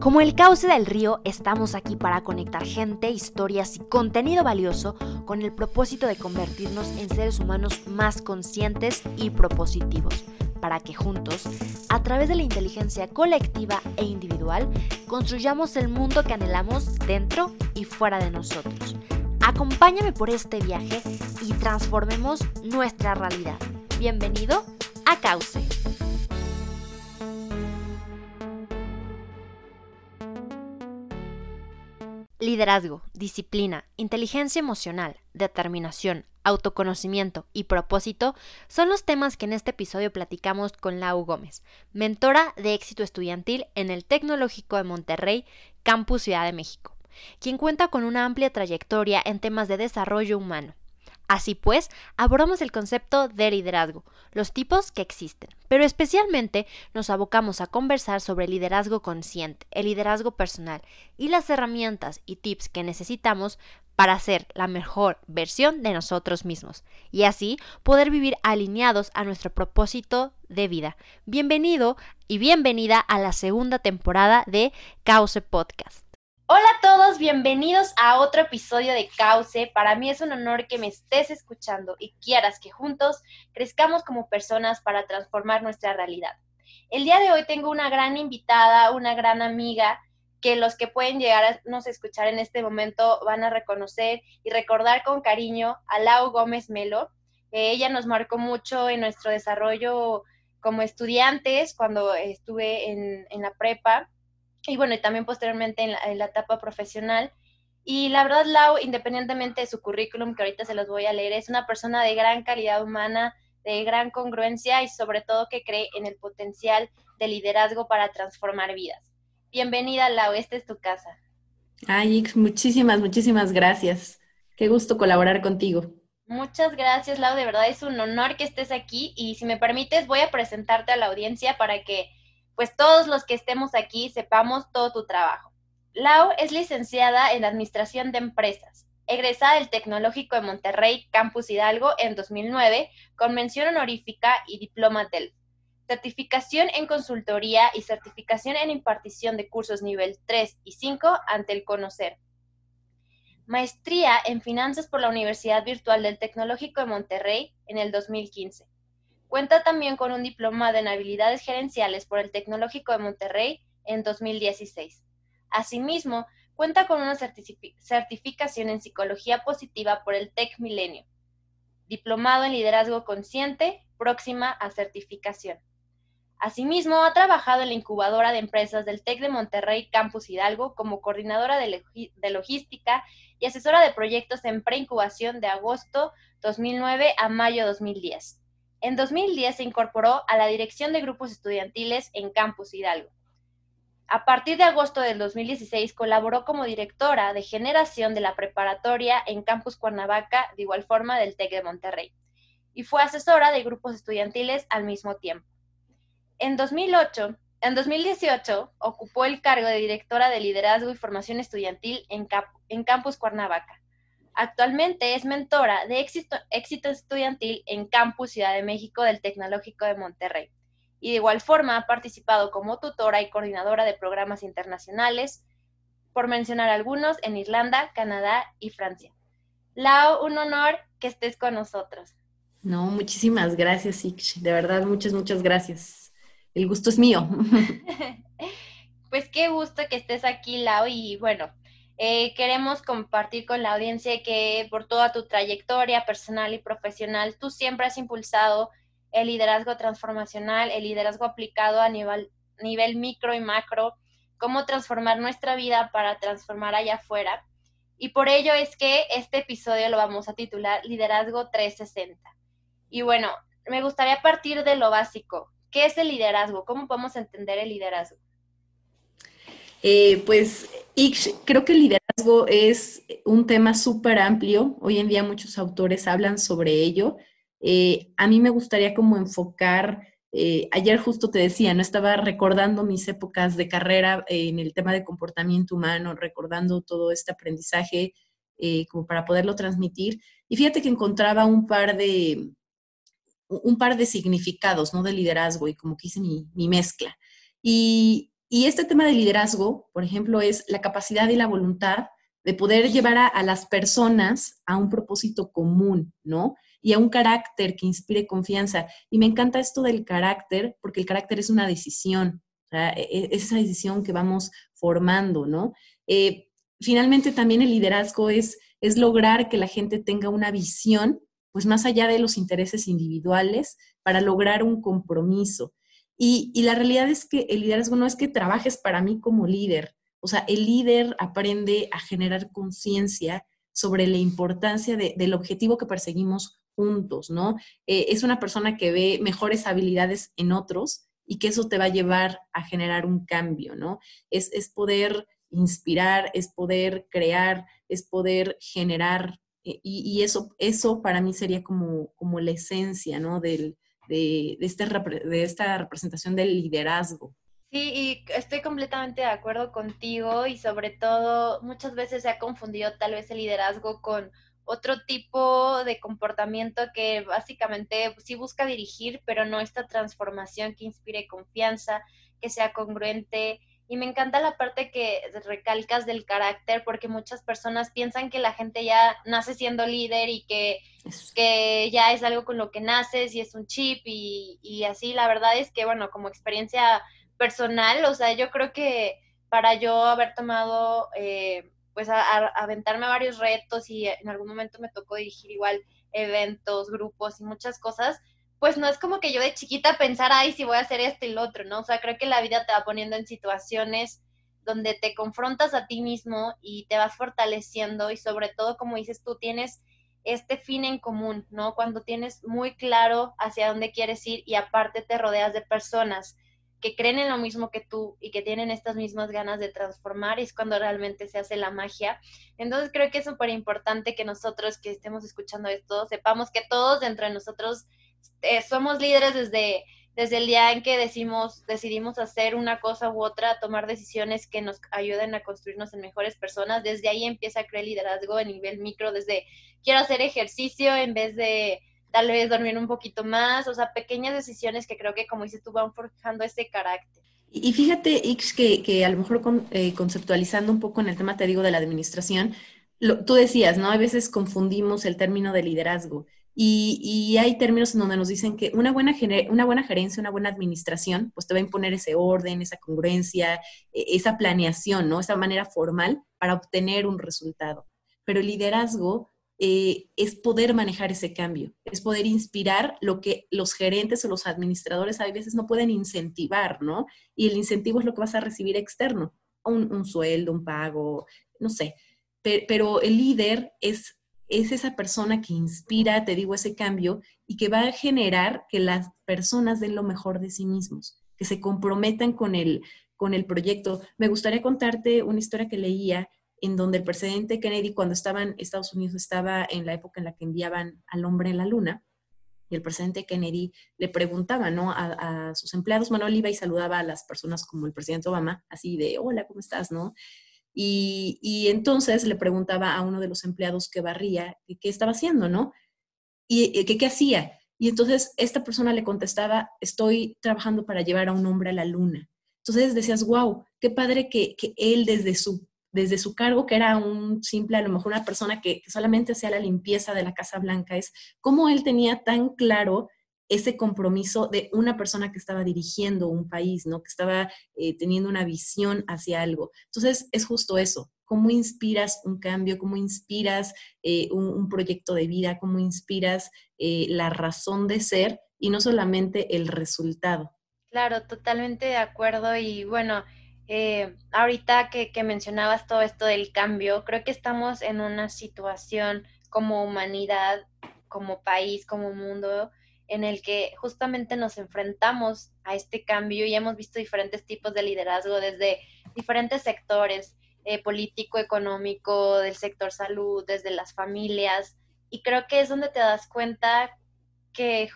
Como el cauce del río, estamos aquí para conectar gente, historias y contenido valioso con el propósito de convertirnos en seres humanos más conscientes y propositivos, para que juntos, a través de la inteligencia colectiva e individual, construyamos el mundo que anhelamos dentro y fuera de nosotros. Acompáñame por este viaje y transformemos nuestra realidad. Bienvenido a Cauce. Liderazgo, disciplina, inteligencia emocional, determinación, autoconocimiento y propósito son los temas que en este episodio platicamos con Lau Gómez, mentora de éxito estudiantil en el Tecnológico de Monterrey, Campus Ciudad de México, quien cuenta con una amplia trayectoria en temas de desarrollo humano, Así pues, abordamos el concepto de liderazgo, los tipos que existen, pero especialmente nos abocamos a conversar sobre el liderazgo consciente, el liderazgo personal y las herramientas y tips que necesitamos para ser la mejor versión de nosotros mismos y así poder vivir alineados a nuestro propósito de vida. Bienvenido y bienvenida a la segunda temporada de Cause Podcast. Hola a todos, bienvenidos a otro episodio de Cauce. Para mí es un honor que me estés escuchando y quieras que juntos crezcamos como personas para transformar nuestra realidad. El día de hoy tengo una gran invitada, una gran amiga que los que pueden llegar a nos escuchar en este momento van a reconocer y recordar con cariño a Lau Gómez Melo. ella nos marcó mucho en nuestro desarrollo como estudiantes cuando estuve en la prepa y bueno, y también posteriormente en la, etapa profesional. Y la verdad, Lau, independientemente de su currículum, que ahorita se los voy a leer, es una persona de gran calidad humana, de gran congruencia y sobre todo que cree en el potencial de liderazgo para transformar vidas. Bienvenida, Lau, esta es tu casa. Ay, muchísimas, muchísimas gracias. Qué gusto colaborar contigo. Muchas gracias, Lau. De verdad es un honor que estés aquí y si me permites voy a presentarte a la audiencia para que pues todos los que estemos aquí sepamos todo tu trabajo. Lau es licenciada en Administración de Empresas, egresada del Tecnológico de Monterrey, Campus Hidalgo, en 2009, con mención honorífica y diploma del certificación en consultoría y certificación en impartición de cursos nivel 3 y 5 ante el conocer. Maestría en finanzas por la Universidad Virtual del Tecnológico de Monterrey en el 2015 Cuenta también con un diplomado en habilidades gerenciales por el Tecnológico de Monterrey en 2016. Asimismo, cuenta con una certificación en psicología positiva por el TEC Milenio, diplomado en liderazgo consciente, próxima a certificación. Asimismo, ha trabajado en la incubadora de empresas del TEC de Monterrey Campus Hidalgo como coordinadora de, de logística y asesora de proyectos en preincubación de agosto 2009 a mayo 2010. En 2010 se incorporó a la dirección de grupos estudiantiles en Campus Hidalgo. A partir de agosto del 2016 colaboró como directora de generación de la preparatoria en Campus Cuernavaca, de igual forma del TEC de Monterrey, y fue asesora de grupos estudiantiles al mismo tiempo. En 2008, en 2018 ocupó el cargo de directora de liderazgo y formación estudiantil en, en Campus Cuernavaca. Actualmente es mentora de éxito, estudiantil en Campus Ciudad de México del Tecnológico de Monterrey. Y de igual forma ha participado como tutora y coordinadora de programas internacionales, por mencionar algunos, en Irlanda, Canadá y Francia. Lau, un honor que estés con nosotros. No, muchísimas gracias, Iksh. De verdad, muchas, muchas gracias. El gusto es mío. pues qué gusto que estés aquí, Lau. Y bueno, eh, queremos compartir con la audiencia que por toda tu trayectoria personal y profesional, tú siempre has impulsado el liderazgo transformacional, el liderazgo aplicado a nivel, nivel micro y macro, cómo transformar nuestra vida para transformar allá afuera. Y por ello es que este episodio lo vamos a titular Liderazgo 360. Y bueno, me gustaría partir de lo básico. ¿Qué es el liderazgo? ¿Cómo podemos entender el liderazgo? Eh, pues creo que el liderazgo es un tema súper amplio. Hoy en día muchos autores hablan sobre ello. Eh, a mí me gustaría como enfocar, eh, ayer justo te decía, no estaba recordando mis épocas de carrera en el tema de comportamiento humano, recordando todo este aprendizaje como para poderlo transmitir. Y fíjate que encontraba un par de, un par de significados, ¿no? De liderazgo y como que hice mi, mi mezcla. Y y este tema de liderazgo, por ejemplo, es la capacidad y la voluntad de poder llevar a, las personas a un propósito común, ¿no? Y a un carácter que inspire confianza. Y me encanta esto del carácter, porque el carácter es una decisión, e, e, es esa decisión que vamos formando, ¿no? Eh, finalmente también el liderazgo es, es lograr que la gente tenga una visión, pues más allá de los intereses individuales, para lograr un compromiso. Y, y la realidad es que el liderazgo no es que trabajes para mí como líder, o sea, el líder aprende a generar conciencia sobre la importancia del objetivo que perseguimos juntos, ¿no? Eh, es una persona que ve mejores habilidades en otros y que eso te va a llevar a generar un cambio, ¿no? Es, poder inspirar, es poder crear, es poder generar, eh, y, eso, eso para mí sería como, como la esencia, ¿no? Del, de, este, de esta representación del liderazgo. Sí, y estoy completamente de acuerdo contigo y sobre todo muchas veces se ha confundido tal vez el liderazgo con otro tipo de comportamiento que básicamente sí busca dirigir, pero no esta transformación que inspire confianza, que sea congruente. Y me encanta la parte que recalcas del carácter, porque muchas personas piensan que la gente ya nace siendo líder y que, que ya es algo con lo que naces y es un chip y, y así. La verdad es que, bueno, como experiencia personal, o sea, yo creo que para yo haber tomado, eh, pues, a, aventarme varios retos y en algún momento me tocó dirigir igual eventos, grupos y muchas cosas, pues no es como que yo de chiquita pensara, ay, si voy a hacer esto y lo otro, ¿no? O sea, creo que la vida te va poniendo en situaciones donde te confrontas a ti mismo y te vas fortaleciendo y sobre todo, como dices tú, tienes este fin en común, ¿no? Cuando tienes muy claro hacia dónde quieres ir y aparte te rodeas de personas que creen en lo mismo que tú y que tienen estas mismas ganas de transformar, es cuando realmente se hace la magia. Entonces creo que es súper importante que nosotros que estemos escuchando esto, sepamos que todos dentro de nosotros eh, somos líderes desde, desde el día en que decimos, decidimos hacer una cosa u otra, tomar decisiones que nos ayuden a construirnos en mejores personas. Desde ahí empieza a crear liderazgo a nivel micro, desde quiero hacer ejercicio en vez de tal vez dormir un poquito más, o sea, pequeñas decisiones que creo que, como dices tú, van forjando ese carácter. Y fíjate, Ix, que, que a lo mejor eh, conceptualizando un poco en el tema, te digo, de la administración, tú decías, ¿no? A veces confundimos el término de liderazgo. Y, y, hay términos en donde nos dicen que una buena, una buena gerencia, una buena administración, pues te va a imponer ese orden, esa congruencia, e, esa planeación, ¿no? Esa manera formal para obtener un resultado. Pero el liderazgo eh, es poder manejar ese cambio, es poder inspirar lo que los gerentes o los administradores a veces no pueden incentivar, ¿no? Y el incentivo es lo que vas a recibir externo, un, sueldo, un pago, no sé. Pero, el líder es, es esa persona que inspira, te digo, ese cambio y que va a generar que las personas den lo mejor de sí mismos, que se comprometan con el, con el proyecto. Me gustaría contarte una historia que leía en donde el presidente Kennedy, cuando estaba en Estados Unidos, estaba en la época en la que enviaban al hombre en la luna, y el presidente Kennedy le preguntaba, ¿no? A, sus empleados, Manuel iba y saludaba a las personas como el presidente Obama, así de, hola, ¿cómo estás? ¿No? Y, entonces le preguntaba a uno de los empleados que barría qué estaba haciendo, ¿no? Y qué hacía. Y entonces esta persona le contestaba, estoy trabajando para llevar a un hombre a la luna. Entonces decías, wow, qué padre que, que él desde su desde su cargo, que era un simple, a lo mejor una persona que, solamente hacía la limpieza de la Casa Blanca, es cómo él tenía tan claro ese compromiso de una persona que estaba dirigiendo un país, ¿no? Que estaba eh, teniendo una visión hacia algo. Entonces, es justo eso. ¿Cómo inspiras un cambio? ¿Cómo inspiras eh, un, proyecto de vida? ¿Cómo inspiras eh, la razón de ser y no solamente el resultado? Claro, totalmente de acuerdo. Y bueno, eh, ahorita que, mencionabas todo esto del cambio, creo que estamos en una situación como humanidad, como país, como mundo, en el que justamente nos enfrentamos a este cambio y hemos visto diferentes tipos de liderazgo desde diferentes sectores, eh, político, económico, del sector salud, desde las familias. Y creo que es donde te das cuenta que,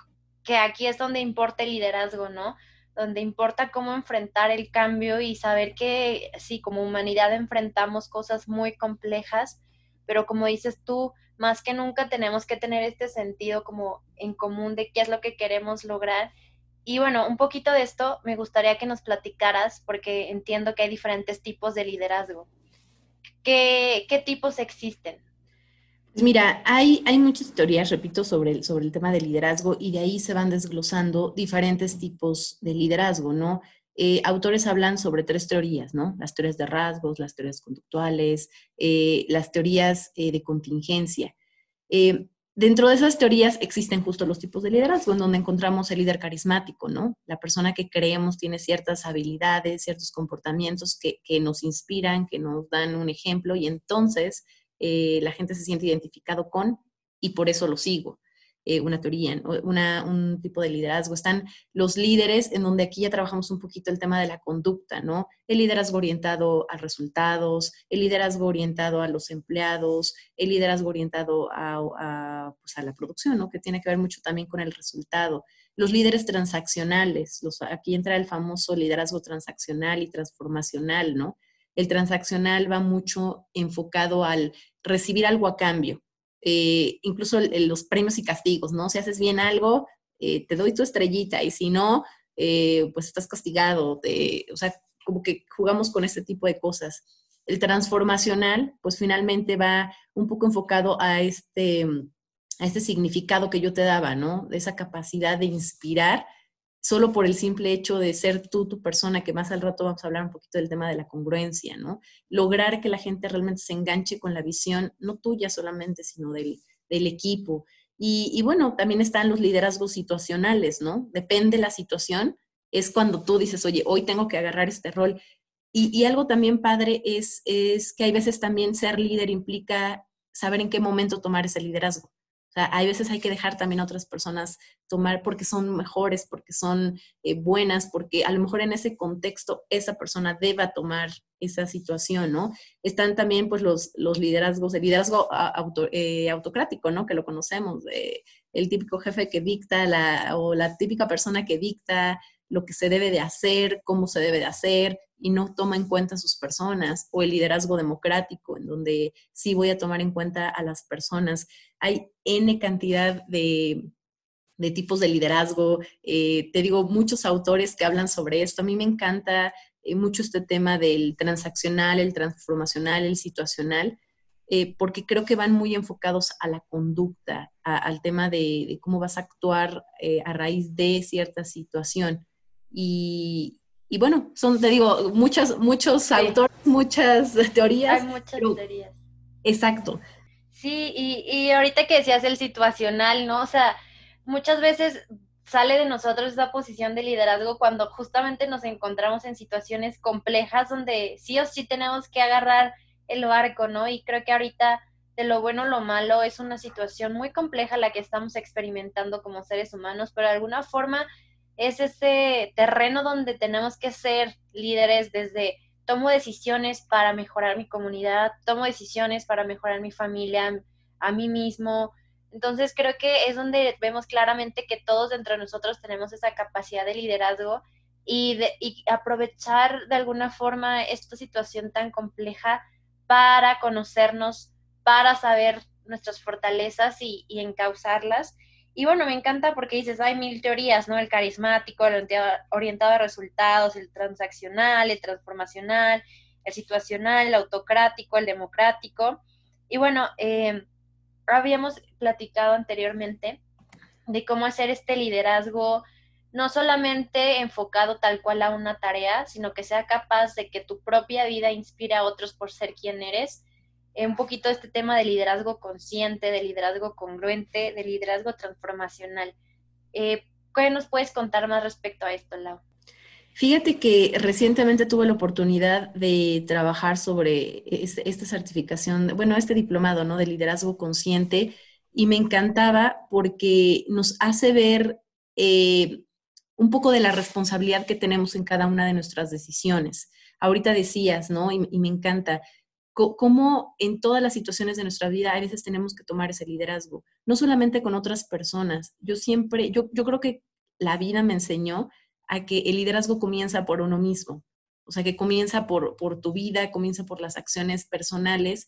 que aquí es donde importa el liderazgo, ¿no? donde importa cómo enfrentar el cambio y saber que sí, como humanidad enfrentamos cosas muy complejas, pero como dices tú, más que nunca tenemos que tener este sentido como en común de qué es lo que queremos lograr Y bueno, un poquito de esto me gustaría que nos platicaras, porque entiendo que hay diferentes tipos de liderazgo. ¿Qué, qué tipos existen? Pues mira, hay, hay muchas teorías, repito, sobre el, sobre el tema del liderazgo y de ahí se van desglosando diferentes tipos de liderazgo, ¿no? Eh, autores hablan sobre tres teorías, ¿no? Las teorías de rasgos, las teorías conductuales, eh, las teorías eh, de contingencia. Dentro de esas teorías existen justo los tipos de liderazgo, en donde encontramos el líder carismático, ¿no? La persona que creemos tiene ciertas habilidades, ciertos comportamientos que, nos inspiran, que nos dan un ejemplo y entonces la gente se siente identificado con y por eso lo sigo. Eh, una teoría, un tipo de liderazgo. Están los líderes, en donde aquí ya trabajamos un poquito el tema de la conducta, ¿no? El liderazgo orientado a resultados, el liderazgo orientado a los empleados, el liderazgo orientado a, pues, la producción, ¿no? Que tiene que ver mucho también con el resultado. Los líderes transaccionales, los, aquí entra el famoso liderazgo transaccional y transformacional, ¿no? El transaccional va mucho enfocado al recibir algo a cambio, eh, incluso los premios y castigos, ¿no? Si haces bien algo, eh, te doy tu estrellita y si no, eh, pues estás castigado. o sea, como que jugamos con este tipo de cosas. El transformacional, pues finalmente va un poco enfocado a este, a este significado que yo te daba, ¿no? De esa capacidad de inspirar solo por el simple hecho de ser tú tu persona, que más al rato vamos a hablar un poquito del tema de la congruencia, ¿no? Lograr que la gente realmente se enganche con la visión, no tuya solamente, sino del, equipo. Y, bueno, también están los liderazgos situacionales, ¿no? Depende la situación, es cuando tú dices, oye, hoy tengo que agarrar este rol. Y, y algo también padre es, es que hay veces también ser líder implica saber en qué momento tomar ese liderazgo. O sea, hay veces hay que dejar también a otras personas tomar porque son mejores, porque son eh, buenas, porque a lo mejor en ese contexto esa persona deba tomar esa situación, ¿no? Están también pues los, los liderazgos, el liderazgo eh, autocrático, ¿no? Que lo conocemos, el típico jefe que dicta la, o la típica persona que dicta lo que se debe de hacer, cómo se debe de hacer y no toma en cuenta a sus personas, o el liderazgo democrático, en donde sí voy a tomar en cuenta a las personas. Hay N cantidad de, tipos de liderazgo. Eh, te digo, muchos autores que hablan sobre esto. A mí me encanta eh, mucho este tema del transaccional, el transformacional, el situacional, eh, porque creo que van muy enfocados a la conducta, al tema de, cómo vas a actuar a raíz de cierta situación. Y, bueno, son, te digo, muchas, muchos autores, muchas teorías. Hay muchas teorías. Exacto. Sí, y, y ahorita que decías el situacional, ¿no? O sea, muchas veces sale de nosotros esa posición de liderazgo cuando justamente nos encontramos en situaciones complejas donde sí o sí tenemos que agarrar el barco, ¿no? Y creo que ahorita de lo bueno o lo malo es una situación muy compleja la que estamos experimentando como seres humanos, pero de alguna forma es ese terreno donde tenemos que ser líderes desde tomo decisiones para mejorar mi comunidad, tomo decisiones para mejorar mi familia, a mí mismo. Entonces creo que es donde vemos claramente que todos dentro de nosotros tenemos esa capacidad de liderazgo y, de, aprovechar de alguna forma esta situación tan compleja para conocernos, para saber nuestras fortalezas y, y encauzarlas y bueno, me encanta porque dices, hay mil teorías, ¿no? El carismático, el orientado a resultados, el transaccional, el transformacional, el situacional, el autocrático, el democrático. Y bueno, eh, habíamos platicado anteriormente de cómo hacer este liderazgo no solamente enfocado tal cual a una tarea, sino que sea capaz de que tu propia vida inspire a otros por ser quien eres un poquito este tema de liderazgo consciente, de liderazgo congruente, de liderazgo transformacional. Eh, ¿Qué nos puedes contar más respecto a esto, Lau? Fíjate que recientemente tuve la oportunidad de trabajar sobre esta certificación, bueno, este diplomado, ¿no? De liderazgo consciente y me encantaba porque nos hace ver eh, un poco de la responsabilidad que tenemos en cada una de nuestras decisiones. Ahorita decías, ¿no? y me encanta, cómo en todas las situaciones de nuestra vida a veces tenemos que tomar ese liderazgo, no solamente con otras personas. Yo siempre, yo, yo creo que la vida me enseñó a que el liderazgo comienza por uno mismo, o sea, que comienza por, por tu vida, comienza por las acciones personales.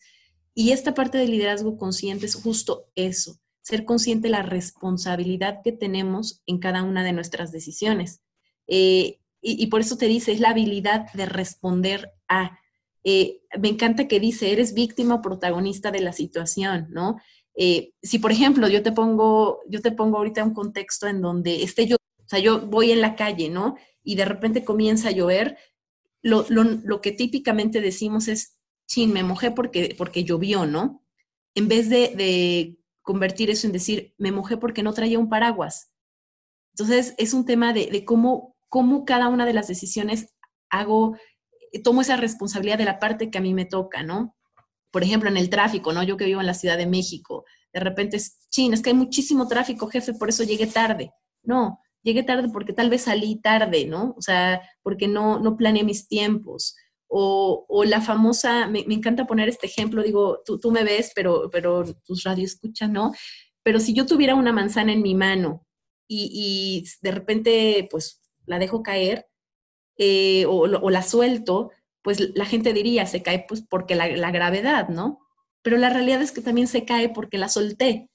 Y esta parte del liderazgo consciente es justo eso, ser consciente de la responsabilidad que tenemos en cada una de nuestras decisiones. Eh, y, por eso te dice, es la habilidad de responder a. Eh, me encanta que dice, eres víctima o protagonista de la situación, ¿no? Eh, si, por ejemplo, yo te pongo, yo te pongo ahorita un contexto en donde esté yo, o sea, yo voy en la calle, ¿no? Y de repente comienza a llover, lo, lo, que típicamente decimos es, chin, me mojé porque, porque llovió, ¿no? En vez de, de convertir eso en decir, me mojé porque no traía un paraguas. Entonces, es un tema de, de cómo cómo cada una de las decisiones hago, tomo esa responsabilidad de la parte que a mí me toca, ¿no? Por ejemplo, en el tráfico, ¿no? Yo que vivo en la Ciudad de México, de repente es, chin, es que hay muchísimo tráfico, jefe, por eso llegué tarde. No, llegué tarde porque tal vez salí tarde, ¿no? O sea, porque no, no planeé mis tiempos. O, o la famosa, me, me, encanta poner este ejemplo, digo, tú, tú me ves, pero, pero tus radio escuchan, ¿no? Pero si yo tuviera una manzana en mi mano y, y de repente, pues la dejo caer eh, o, la suelto, pues la gente diría, se cae pues porque la, gravedad, ¿no? Pero la realidad es que también se cae porque la solté.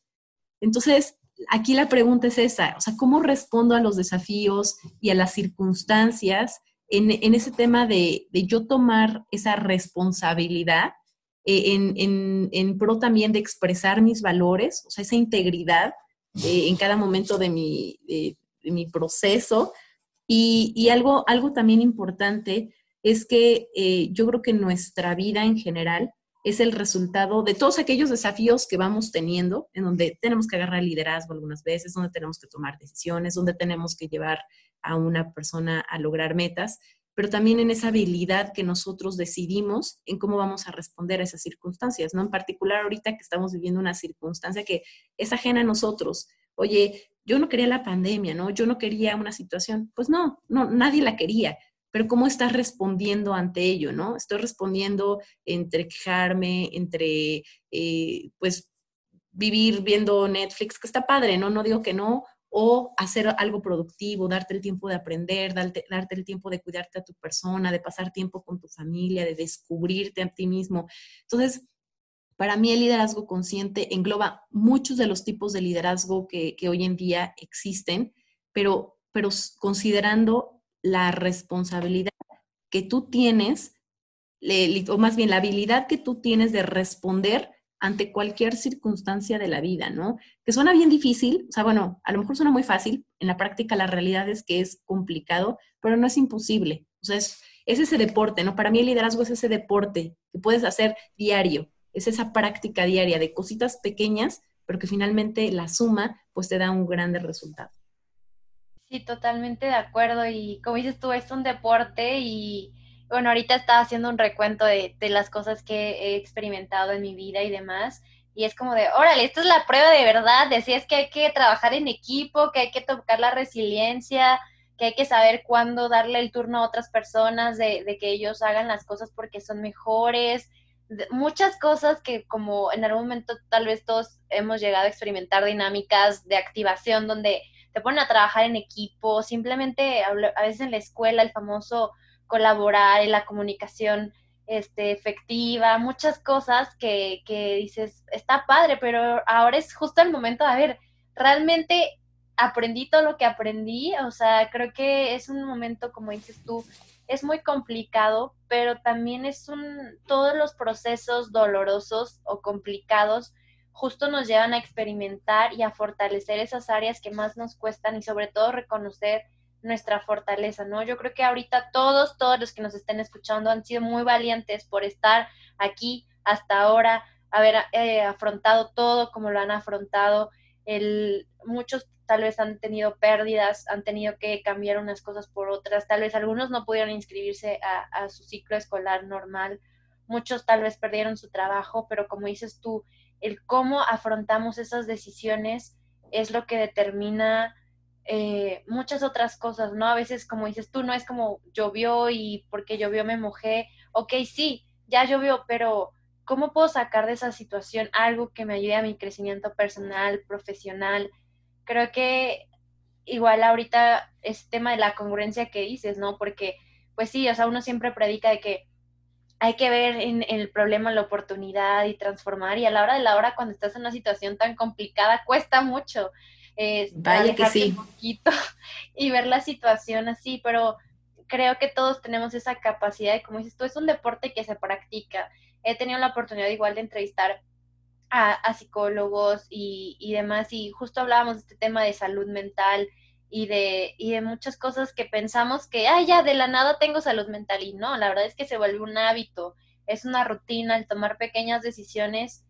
Entonces, aquí la pregunta es esa, o sea, ¿cómo respondo a los desafíos y a las circunstancias en, en ese tema de, de, yo tomar esa responsabilidad eh, en, en, en, pro también de expresar mis valores, o sea, esa integridad eh, en cada momento de mi, de mi proceso, y, algo, algo también importante es que eh, yo creo que nuestra vida en general es el resultado de todos aquellos desafíos que vamos teniendo, en donde tenemos que agarrar liderazgo algunas veces, donde tenemos que tomar decisiones, donde tenemos que llevar a una persona a lograr metas, pero también en esa habilidad que nosotros decidimos en cómo vamos a responder a esas circunstancias, ¿no? En particular ahorita que estamos viviendo una circunstancia que es ajena a nosotros. Oye, yo no quería la pandemia, ¿no? Yo no quería una situación. Pues no, no, nadie la quería. Pero ¿cómo estás respondiendo ante ello, no? Estoy respondiendo entre quejarme, entre, eh, pues, vivir viendo Netflix, que está padre, ¿no? No digo que no, o hacer algo productivo, darte el tiempo de aprender, darte, darte, el tiempo de cuidarte a tu persona, de pasar tiempo con tu familia, de descubrirte a ti mismo. Entonces, para mí el liderazgo consciente engloba muchos de los tipos de liderazgo que, hoy en día existen, pero, pero considerando la responsabilidad que tú tienes, o más bien la habilidad que tú tienes de responder ante cualquier circunstancia de la vida, ¿no? Que suena bien difícil, o sea, bueno, a lo mejor suena muy fácil, en la práctica la realidad es que es complicado, pero no es imposible. O sea, es ese deporte, ¿no? Para mí el liderazgo es ese deporte que puedes hacer diario, es esa práctica diaria de cositas pequeñas, pero que finalmente la suma pues te da un grande resultado. Sí, totalmente de acuerdo. Y como dices tú, es un deporte y bueno, ahorita estaba haciendo un recuento de, las cosas que he experimentado en mi vida y demás. Y es como de, órale, esta es la prueba de verdad, de es que hay que trabajar en equipo, que hay que tocar la resiliencia, que hay que saber cuándo darle el turno a otras personas, de, de que ellos hagan las cosas porque son mejores, muchas cosas que como en algún momento tal vez todos hemos llegado a experimentar dinámicas de activación donde te ponen a trabajar en equipo, simplemente a veces en la escuela el famoso colaborar, en la comunicación este, efectiva, muchas cosas que, que dices, está padre, pero ahora es justo el momento de ver, realmente aprendí todo lo que aprendí, o sea, creo que es un momento, como dices tú, es muy complicado, pero también es un, todos los procesos dolorosos o complicados justo nos llevan a experimentar y a fortalecer esas áreas que más nos cuestan y sobre todo reconocer nuestra fortaleza, ¿no? Yo creo que ahorita todos, todos los que nos estén escuchando han sido muy valientes por estar aquí hasta ahora, haber eh, afrontado todo como lo han afrontado. El, muchos tal vez han tenido pérdidas, han tenido que cambiar unas cosas por otras, tal vez algunos no pudieron inscribirse a, su ciclo escolar normal, muchos tal vez perdieron su trabajo, pero como dices tú, el cómo afrontamos esas decisiones es lo que determina eh, muchas otras cosas, ¿no? A veces, como dices tú, no es como llovió y porque llovió me mojé, ok, sí, ya llovió, pero ¿cómo puedo sacar de esa situación algo que me ayude a mi crecimiento personal, profesional? Creo que igual ahorita es tema de la congruencia que dices, ¿no? Porque, pues sí, o sea, uno siempre predica de que hay que ver en, el problema la oportunidad y transformar. Y a la hora de la hora, cuando estás en una situación tan complicada, cuesta mucho. Eh, Vaya que sí. Un poquito y ver la situación así, pero creo que todos tenemos esa capacidad y como dices tú, es un deporte que se practica. He tenido la oportunidad igual de entrevistar a, psicólogos y, y, demás y justo hablábamos de este tema de salud mental y de, y de muchas cosas que pensamos que, ay, ya de la nada tengo salud mental y no, la verdad es que se vuelve un hábito, es una rutina el tomar pequeñas decisiones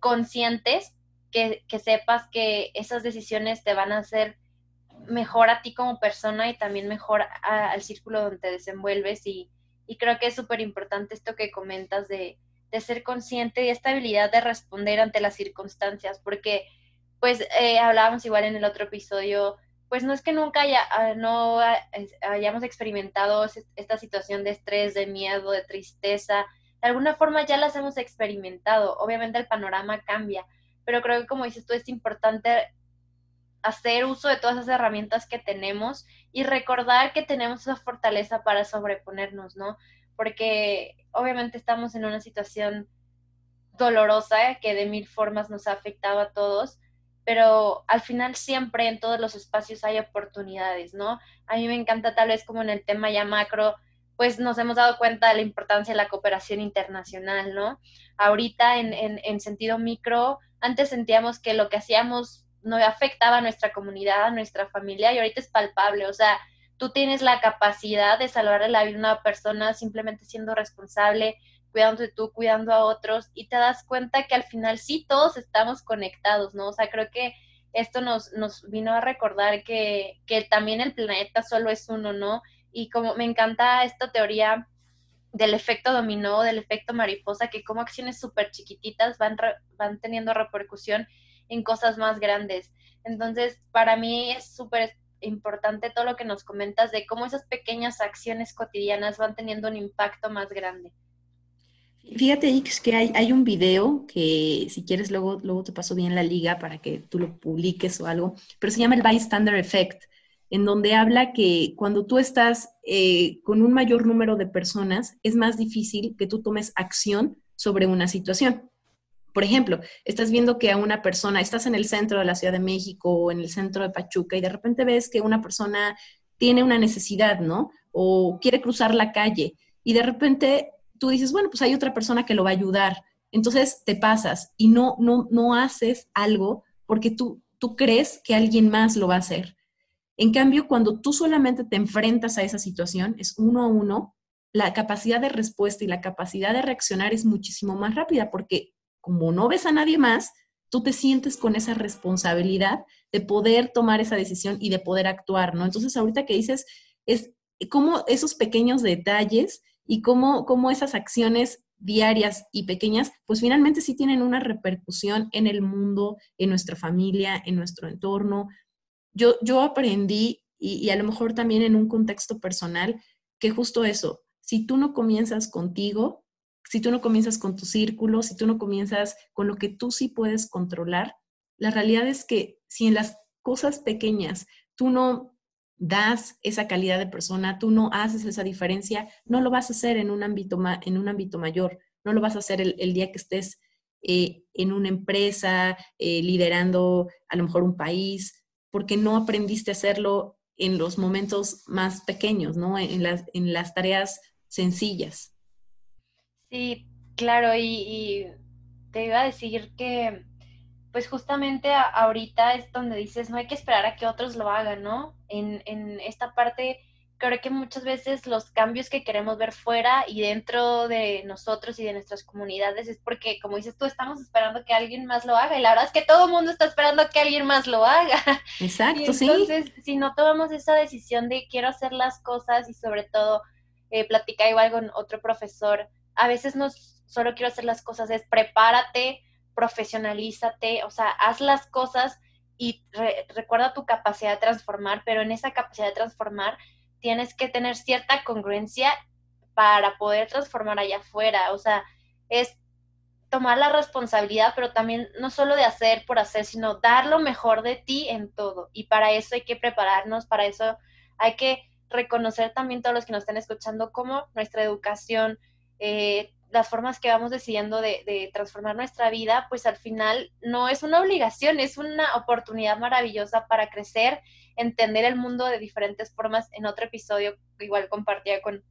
conscientes que, que sepas que esas decisiones te van a hacer mejor a ti como persona y también mejor al círculo donde te desenvuelves y, y creo que es súper importante esto que comentas de, de, ser consciente y esta habilidad de responder ante las circunstancias, porque pues eh, hablábamos igual en el otro episodio, pues no es que nunca haya, ah, no hayamos experimentado esta situación de estrés, de miedo, de tristeza, de alguna forma ya las hemos experimentado, obviamente el panorama cambia, pero creo que como dices tú es importante hacer uso de todas esas herramientas que tenemos y recordar que tenemos esa fortaleza para sobreponernos, ¿no? Porque obviamente estamos en una situación dolorosa que de mil formas nos ha afectado a todos, pero al final siempre en todos los espacios hay oportunidades, ¿no? A mí me encanta tal vez como en el tema ya macro, pues nos hemos dado cuenta de la importancia de la cooperación internacional, ¿no? Ahorita en, en sentido micro, antes sentíamos que lo que hacíamos no afectaba a nuestra comunidad, a nuestra familia y ahorita es palpable, o sea, tú tienes la capacidad de salvarle la vida a una persona simplemente siendo responsable, cuidando de tú, cuidando a otros y te das cuenta que al final sí todos estamos conectados, ¿no? O sea, creo que esto nos, nos vino a recordar que, que también el planeta solo es uno, ¿no? Y como me encanta esta teoría del efecto dominó, del efecto mariposa, que como acciones súper chiquititas van, van teniendo repercusión en cosas más grandes. Entonces, para mí es súper importante todo lo que nos comentas de cómo esas pequeñas acciones cotidianas van teniendo un impacto más grande. Fíjate, Ix, que hay, un video que si quieres luego, luego te paso bien la liga para que tú lo publiques o algo, pero se llama el Bystander Effect, en donde habla que cuando tú estás eh, con un mayor número de personas, es más difícil que tú tomes acción sobre una situación. Por ejemplo, estás viendo que a una persona, estás en el centro de la Ciudad de México o en el centro de Pachuca y de repente ves que una persona tiene una necesidad, ¿no? O quiere cruzar la calle y de repente tú dices, bueno, pues hay otra persona que lo va a ayudar. Entonces te pasas y no, no, no haces algo porque tú, tú crees que alguien más lo va a hacer. En cambio, cuando tú solamente te enfrentas a esa situación, es uno a uno, la capacidad de respuesta y la capacidad de reaccionar es muchísimo más rápida porque como no ves a nadie más, tú te sientes con esa responsabilidad de poder tomar esa decisión y de poder actuar, ¿no? Entonces, ahorita que dices, es como esos pequeños detalles y cómo, cómo esas acciones diarias y pequeñas, pues finalmente sí tienen una repercusión en el mundo, en nuestra familia, en nuestro entorno. Yo, yo aprendí, y, y a lo mejor también en un contexto personal, que justo eso, si tú no comienzas contigo, si tú no comienzas con tu círculo, si tú no comienzas con lo que tú sí puedes controlar, la realidad es que si en las cosas pequeñas tú no das esa calidad de persona, tú no haces esa diferencia, no lo vas a hacer en un ámbito, en un ámbito mayor, no lo vas a hacer el, día que estés eh, en una empresa, eh, liderando a lo mejor un país, porque no aprendiste a hacerlo en los momentos más pequeños, ¿no? En las, en las tareas sencillas. Sí, claro, y, te iba a decir que, pues justamente ahorita es donde dices, no hay que esperar a que otros lo hagan, ¿no? En, en esta parte, creo que muchas veces los cambios que queremos ver fuera y dentro de nosotros y de nuestras comunidades es porque, como dices tú, estamos esperando que alguien más lo haga y la verdad es que todo el mundo está esperando que alguien más lo haga. Exacto, sí. Entonces, si no tomamos esa decisión de quiero hacer las cosas y sobre todo, eh, platicaba igual con otro profesor, a veces no solo quiero hacer las cosas, es prepárate, profesionalízate, o sea, haz las cosas y recuerda tu capacidad de transformar, pero en esa capacidad de transformar tienes que tener cierta congruencia para poder transformar allá afuera, o sea, es tomar la responsabilidad, pero también no solo de hacer por hacer, sino dar lo mejor de ti en todo. Y para eso hay que prepararnos, para eso hay que reconocer también todos los que nos están escuchando cómo nuestra educación, eh, las formas que vamos decidiendo de, transformar nuestra vida, pues al final no es una obligación, es una oportunidad maravillosa para crecer, entender el mundo de diferentes formas. En otro episodio, igual compartía con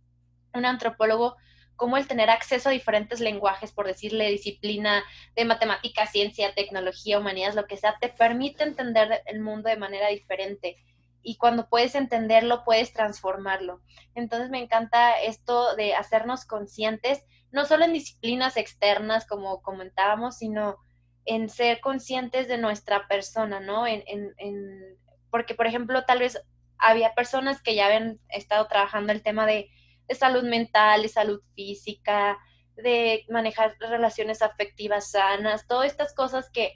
un antropólogo, cómo el tener acceso a diferentes lenguajes, por decirle disciplina de matemática, ciencia, tecnología, humanidades, lo que sea, te permite entender el mundo de manera diferente. Y cuando puedes entenderlo, puedes transformarlo. Entonces me encanta esto de hacernos conscientes no solo en disciplinas externas, como comentábamos, sino en ser conscientes de nuestra persona, ¿no? En, en, porque, por ejemplo, tal vez había personas que ya habían estado trabajando el tema de, de salud mental, de salud física, de manejar relaciones afectivas sanas, todas estas cosas que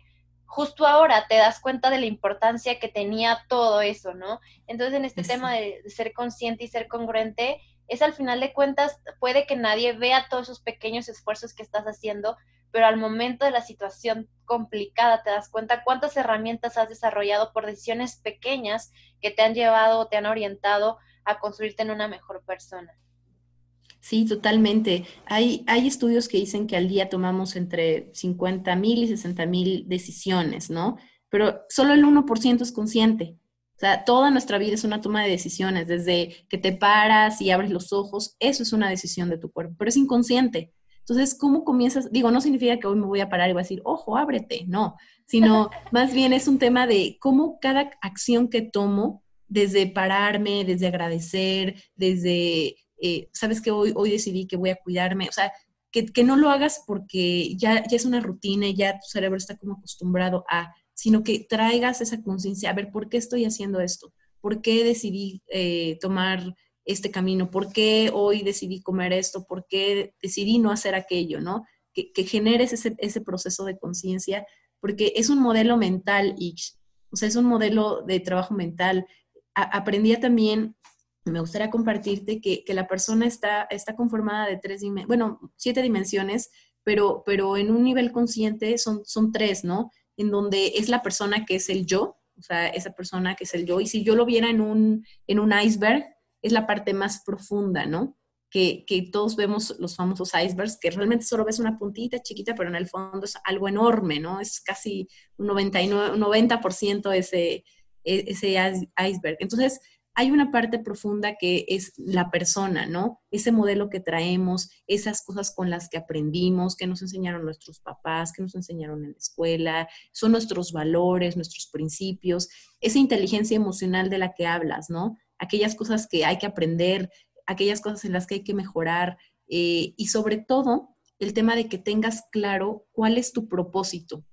justo ahora te das cuenta de la importancia que tenía todo eso, ¿no? Entonces, en este tema de, ser consciente y ser congruente, es al final de cuentas, puede que nadie vea todos esos pequeños esfuerzos que estás haciendo, pero al momento de la situación complicada te das cuenta cuántas herramientas has desarrollado por decisiones pequeñas que te han llevado o te han orientado a construirte en una mejor persona. Sí, totalmente. Hay, hay estudios que dicen que al día tomamos entre 50 mil y 60 mil decisiones, ¿no? Pero solo el 1% es consciente. O sea, toda nuestra vida es una toma de decisiones, desde que te paras y abres los ojos, eso es una decisión de tu cuerpo, pero es inconsciente. Entonces, ¿cómo comienzas? Digo, no significa que hoy me voy a parar y voy a decir, ojo, ábrete, no, sino más bien es un tema de cómo cada acción que tomo, desde pararme, desde agradecer, desde, eh, sabes que hoy, hoy decidí que voy a cuidarme, o sea, que, que no lo hagas porque ya, ya es una rutina y ya tu cerebro está como acostumbrado a, sino que traigas esa conciencia, a ver, ¿por qué estoy haciendo esto? ¿Por qué decidí eh, tomar este camino? ¿Por qué hoy decidí comer esto? ¿Por qué decidí no hacer aquello? ¿no? Que, generes ese, proceso de conciencia, porque es un modelo mental, y, o sea, es un modelo de trabajo mental. aprendí también, me gustaría compartirte que, la persona está, está conformada de tres, bueno, siete dimensiones, pero, pero en un nivel consciente son, son tres, ¿no? en donde es la persona que es el yo, o sea, esa persona que es el yo. Y si yo lo viera en un, en un iceberg, es la parte más profunda, ¿no? Que, que, todos vemos los famosos icebergs, que realmente solo ves una puntita chiquita, pero en el fondo es algo enorme, ¿no? Es casi un 99, un 90% ese, e, ese iceberg. Entonces, hay una parte profunda que es la persona, ¿no? Ese modelo que traemos, esas cosas con las que aprendimos, que nos enseñaron nuestros papás, que nos enseñaron en la escuela, son nuestros valores, nuestros principios, esa inteligencia emocional de la que hablas, ¿no? Aquellas cosas que hay que aprender, aquellas cosas en las que hay que mejorar eh, y sobre todo el tema de que tengas claro cuál es tu propósito.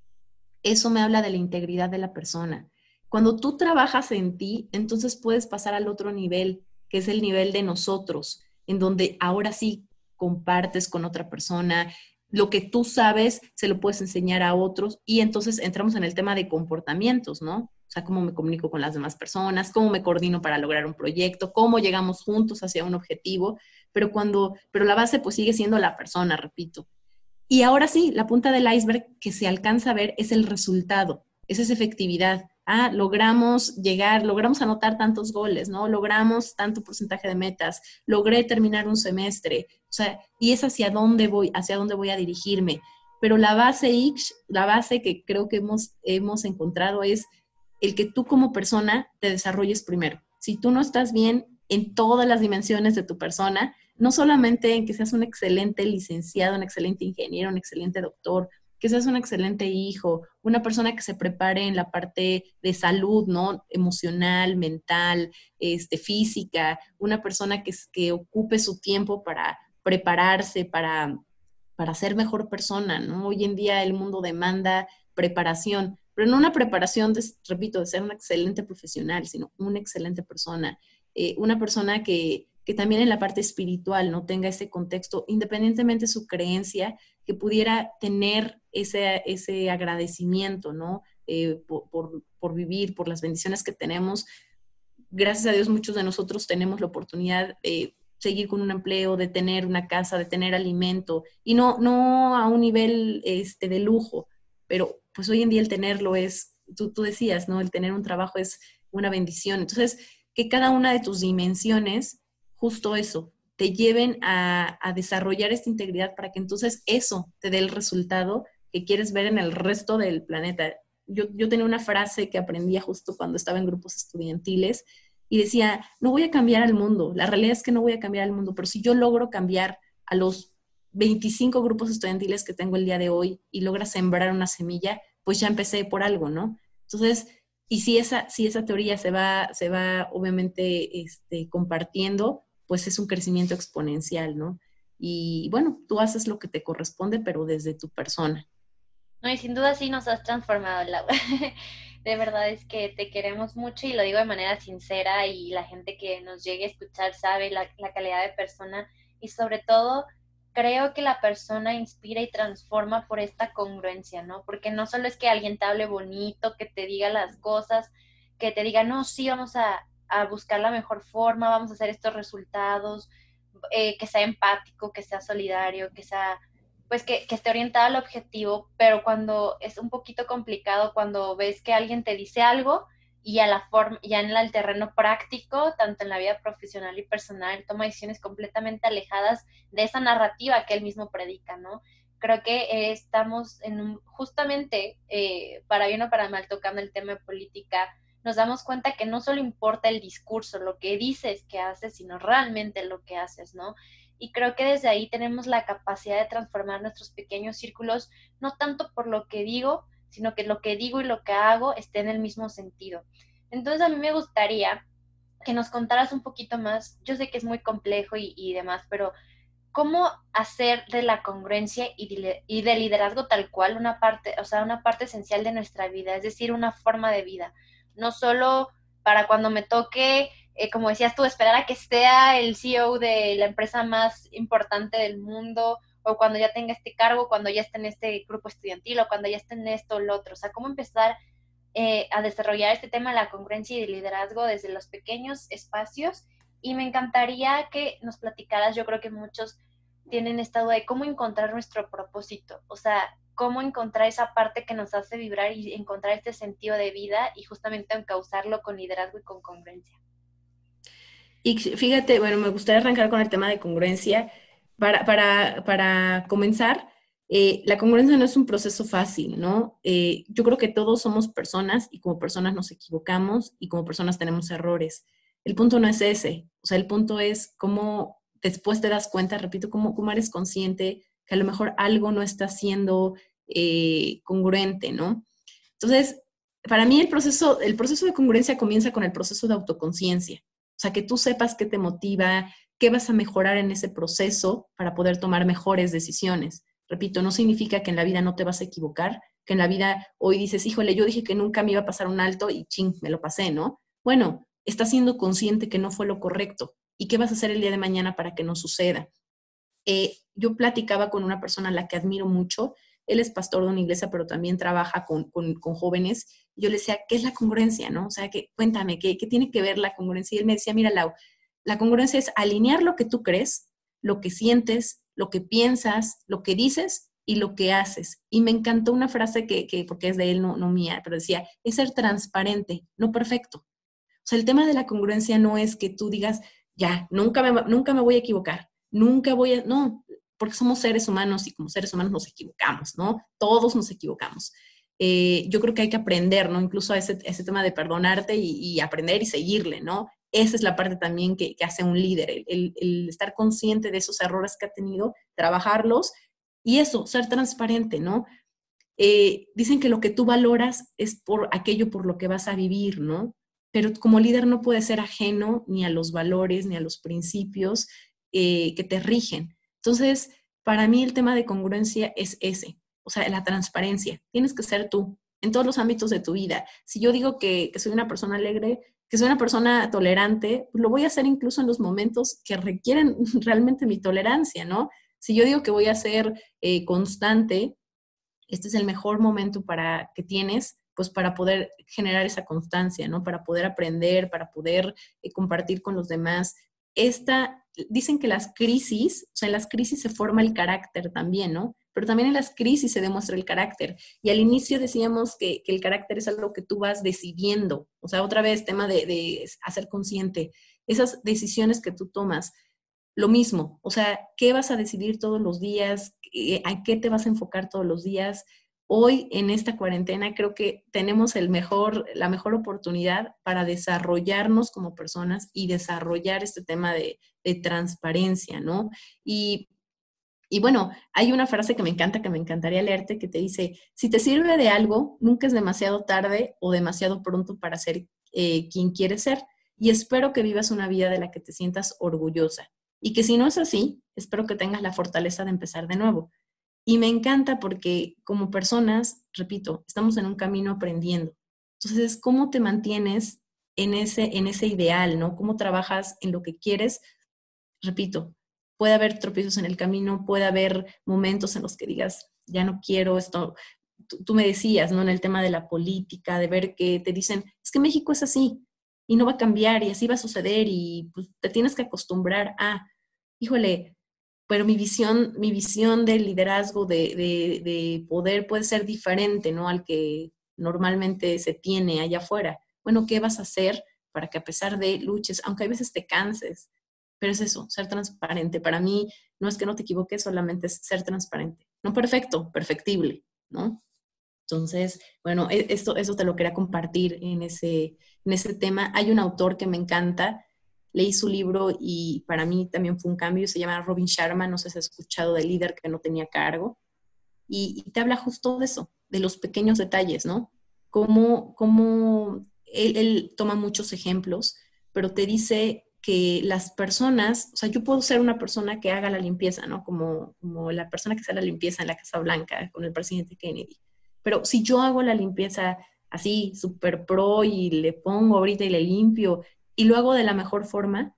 Eso me habla de la integridad de la persona cuando tú trabajas en ti, entonces puedes pasar al otro nivel, que es el nivel de nosotros, en donde ahora sí compartes con otra persona, lo que tú sabes se lo puedes enseñar a otros y entonces entramos en el tema de comportamientos, ¿no? O sea, cómo me comunico con las demás personas, cómo me coordino para lograr un proyecto, cómo llegamos juntos hacia un objetivo, pero cuando, pero la base pues sigue siendo la persona, repito. Y ahora sí, la punta del iceberg que se alcanza a ver es el resultado, esa es efectividad ah, logramos llegar, logramos anotar tantos goles, ¿no? Logramos tanto porcentaje de metas, logré terminar un semestre, o sea, y es hacia dónde voy, hacia dónde voy a dirigirme. Pero la base X, la base que creo que hemos, hemos encontrado es el que tú como persona te desarrolles primero. Si tú no estás bien en todas las dimensiones de tu persona, no solamente en que seas un excelente licenciado, un excelente ingeniero, un excelente doctor, que seas un excelente hijo, una persona que se prepare en la parte de salud, ¿no? Emocional, mental, este, física, una persona que, que ocupe su tiempo para prepararse, para, para ser mejor persona, ¿no? Hoy en día el mundo demanda preparación, pero no una preparación, repito, de ser un excelente profesional, sino una excelente persona, eh, una persona que, que también en la parte espiritual no tenga ese contexto, independientemente de su creencia, que pudiera tener ese, ese agradecimiento, ¿no? Eh, por, por, vivir, por las bendiciones que tenemos. Gracias a Dios muchos de nosotros tenemos la oportunidad de seguir con un empleo, de tener una casa, de tener alimento, y no, no a un nivel este, de lujo, pero pues hoy en día el tenerlo es, tú, tú decías, ¿no? El tener un trabajo es una bendición. Entonces, que cada una de tus dimensiones, justo eso, te lleven a, desarrollar esta integridad para que entonces eso te dé el resultado que quieres ver en el resto del planeta. Yo, yo tenía una frase que aprendía justo cuando estaba en grupos estudiantiles y decía, no voy a cambiar al mundo, la realidad es que no voy a cambiar al mundo, pero si yo logro cambiar a los 25 grupos estudiantiles que tengo el día de hoy y logra sembrar una semilla, pues ya empecé por algo, ¿no? Entonces, y si esa, si esa teoría se va, se va obviamente este, compartiendo, pues es un crecimiento exponencial, ¿no? Y bueno, tú haces lo que te corresponde, pero desde tu persona. No, y sin duda sí nos has transformado, Laura. de verdad es que te queremos mucho y lo digo de manera sincera y la gente que nos llegue a escuchar sabe la, la calidad de persona y sobre todo creo que la persona inspira y transforma por esta congruencia, ¿no? Porque no solo es que alguien te hable bonito, que te diga las cosas, que te diga, no, sí, vamos a, buscar la mejor forma, vamos a hacer estos resultados, eh, que sea empático, que sea solidario, que sea, pues que, que esté orientado al objetivo, pero cuando es un poquito complicado, cuando ves que alguien te dice algo, y a la forma, ya en el terreno práctico, tanto en la vida profesional y personal, toma decisiones completamente alejadas de esa narrativa que él mismo predica, ¿no? Creo que estamos en justamente, eh, para bien o para mal, tocando el tema de política, nos damos cuenta que no solo importa el discurso, lo que dices que haces, sino realmente lo que haces, ¿no? Y creo que desde ahí tenemos la capacidad de transformar nuestros pequeños círculos, no tanto por lo que digo, sino que lo que digo y lo que hago esté en el mismo sentido. Entonces a mí me gustaría que nos contaras un poquito más, yo sé que es muy complejo y, demás, pero cómo hacer de la congruencia y de, liderazgo tal cual una parte, o sea, una parte esencial de nuestra vida, es decir, una forma de vida, no solo para cuando me toque, eh, como decías tú, esperar a que sea el CEO de la empresa más importante del mundo o cuando ya tenga este cargo, cuando ya esté en este grupo estudiantil o cuando ya esté en esto o lo otro. O sea, cómo empezar eh, a desarrollar este tema de la congruencia y el liderazgo desde los pequeños espacios. Y me encantaría que nos platicaras, yo creo que muchos tienen esta duda de cómo encontrar nuestro propósito, o sea, cómo encontrar esa parte que nos hace vibrar y encontrar este sentido de vida y justamente encauzarlo con liderazgo y con congruencia. Y fíjate, bueno, me gustaría arrancar con el tema de congruencia para, para, para comenzar, eh, la congruencia no es un proceso fácil, ¿no? Eh, yo creo que todos somos personas y como personas nos equivocamos y como personas tenemos errores. El punto no es ese, o sea, el punto es cómo después te das cuenta, repito, cómo, cómo eres consciente que a lo mejor algo no está siendo eh, congruente, ¿no? Entonces, para mí el proceso, el proceso de congruencia comienza con el proceso de autoconciencia. O sea, que tú sepas qué te motiva, qué vas a mejorar en ese proceso para poder tomar mejores decisiones. Repito, no significa que en la vida no te vas a equivocar, que en la vida hoy dices, híjole, yo dije que nunca me iba a pasar un alto y ching, me lo pasé, ¿no? Bueno, estás siendo consciente que no fue lo correcto. ¿Y qué vas a hacer el día de mañana para que no suceda? Eh, yo platicaba con una persona a la que admiro mucho. Él es pastor de una iglesia, pero también trabaja con, jóvenes. Yo le decía, ¿qué es la congruencia? ¿no? O sea, que, cuéntame, ¿qué, ¿qué tiene que ver la congruencia? Y él me decía, mira, Lau, la congruencia es alinear lo que tú crees, lo que sientes, lo que piensas, lo que dices y lo que haces. Y me encantó una frase que, porque es de él, no, no mía, pero decía, es ser transparente, no perfecto. O sea, el tema de la congruencia no es que tú digas, ya, nunca me, nunca me voy a equivocar, nunca voy a, no, porque somos seres humanos y como seres humanos nos equivocamos, ¿no? Todos nos equivocamos. Eh, yo creo que hay que aprender, ¿no? Incluso a ese, ese tema de perdonarte y, y, aprender y seguirle, ¿no? esa es la parte también que, hace un líder, el, estar consciente de esos errores que ha tenido, trabajarlos y eso, ser transparente, ¿no? Eh, dicen que lo que tú valoras es por aquello por lo que vas a vivir, ¿no? Pero como líder no puedes ser ajeno ni a los valores ni a los principios eh, que te rigen. Entonces, para mí el tema de congruencia es ese, o sea, la transparencia. Tienes que ser tú en todos los ámbitos de tu vida. Si yo digo que soy una persona alegre, que soy una persona tolerante, pues lo voy a hacer incluso en los momentos que requieren realmente mi tolerancia, ¿no? Si yo digo que voy a ser eh, constante, este es el mejor momento para que tienes, pues para poder generar esa constancia, ¿no? Para poder aprender, para poder eh, compartir con los demás. Esta, dicen que las crisis, o sea, en las crisis se forma el carácter también, ¿no? pero también en las crisis se demuestra el carácter. Y al inicio decíamos que, el carácter es algo que tú vas decidiendo, o sea, otra vez tema de, hacer consciente, esas decisiones que tú tomas. lo mismo, o sea, ¿qué vas a decidir todos los días? ¿A qué te vas a enfocar todos los días? Hoy en esta cuarentena creo que tenemos la mejor oportunidad para desarrollarnos como personas y desarrollar este tema de, transparencia, ¿no? Y y bueno, hay una frase que me encanta, que me encantaría leerte, que te dice, si te sirve de algo, nunca es demasiado tarde o demasiado pronto para ser eh, quien quieres ser. Y espero que vivas una vida de la que te sientas orgullosa. Y que si no es así, espero que tengas la fortaleza de empezar de nuevo. Y me encanta porque como personas, repito, estamos en un camino aprendiendo. Entonces, ¿cómo te mantienes en ese, en ese ideal, ¿no? ¿Cómo trabajas en lo que quieres? Repito, puede haber tropiezos en el camino, puede haber momentos en los que digas, ya no quiero esto. Tú, me decías, ¿no? En el tema de la política, de ver que te dicen, es que México es así y no va a cambiar y así va a suceder y pues, te tienes que acostumbrar a, híjole, pero mi visión, mi visión de liderazgo, de, de, de poder puede ser diferente, ¿no? Al que normalmente se tiene allá afuera. Bueno, ¿qué vas a hacer para que a pesar de luches, aunque a veces te canses, pero es eso, ser transparente. Para mí no es que no te equivoques, solamente es ser transparente. No perfecto, perfectible, ¿no? Entonces, bueno, e, esto, eso te lo quería compartir en ese, en ese tema. Hay un autor que me encanta, leí su libro y para mí también fue un cambio, se llama Robin Sharma, no sé si has escuchado del líder que no tenía cargo, y, te habla justo de eso, de los pequeños detalles, ¿no? Cómo, cómo él, él toma muchos ejemplos, pero te dice que las personas, o sea, yo puedo ser una persona que haga la limpieza, ¿no? Como, como la persona que hace la limpieza en la Casa Blanca con el presidente Kennedy. Pero si yo hago la limpieza así, súper pro y le pongo ahorita y le limpio y lo hago de la mejor forma,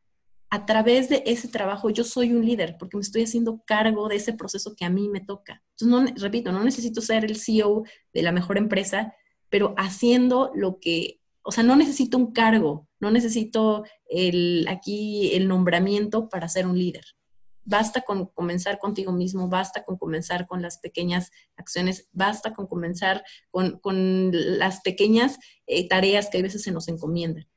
a través de ese trabajo yo soy un líder porque me estoy haciendo cargo de ese proceso que a mí me toca. Entonces, no, repito, no necesito ser el CEO de la mejor empresa, pero haciendo lo que, o sea, no necesito un cargo, no necesito el, aquí el nombramiento para ser un líder. Basta con comenzar contigo mismo, basta con comenzar con las pequeñas acciones, basta con comenzar con, las pequeñas eh, tareas que a veces se nos encomiendan.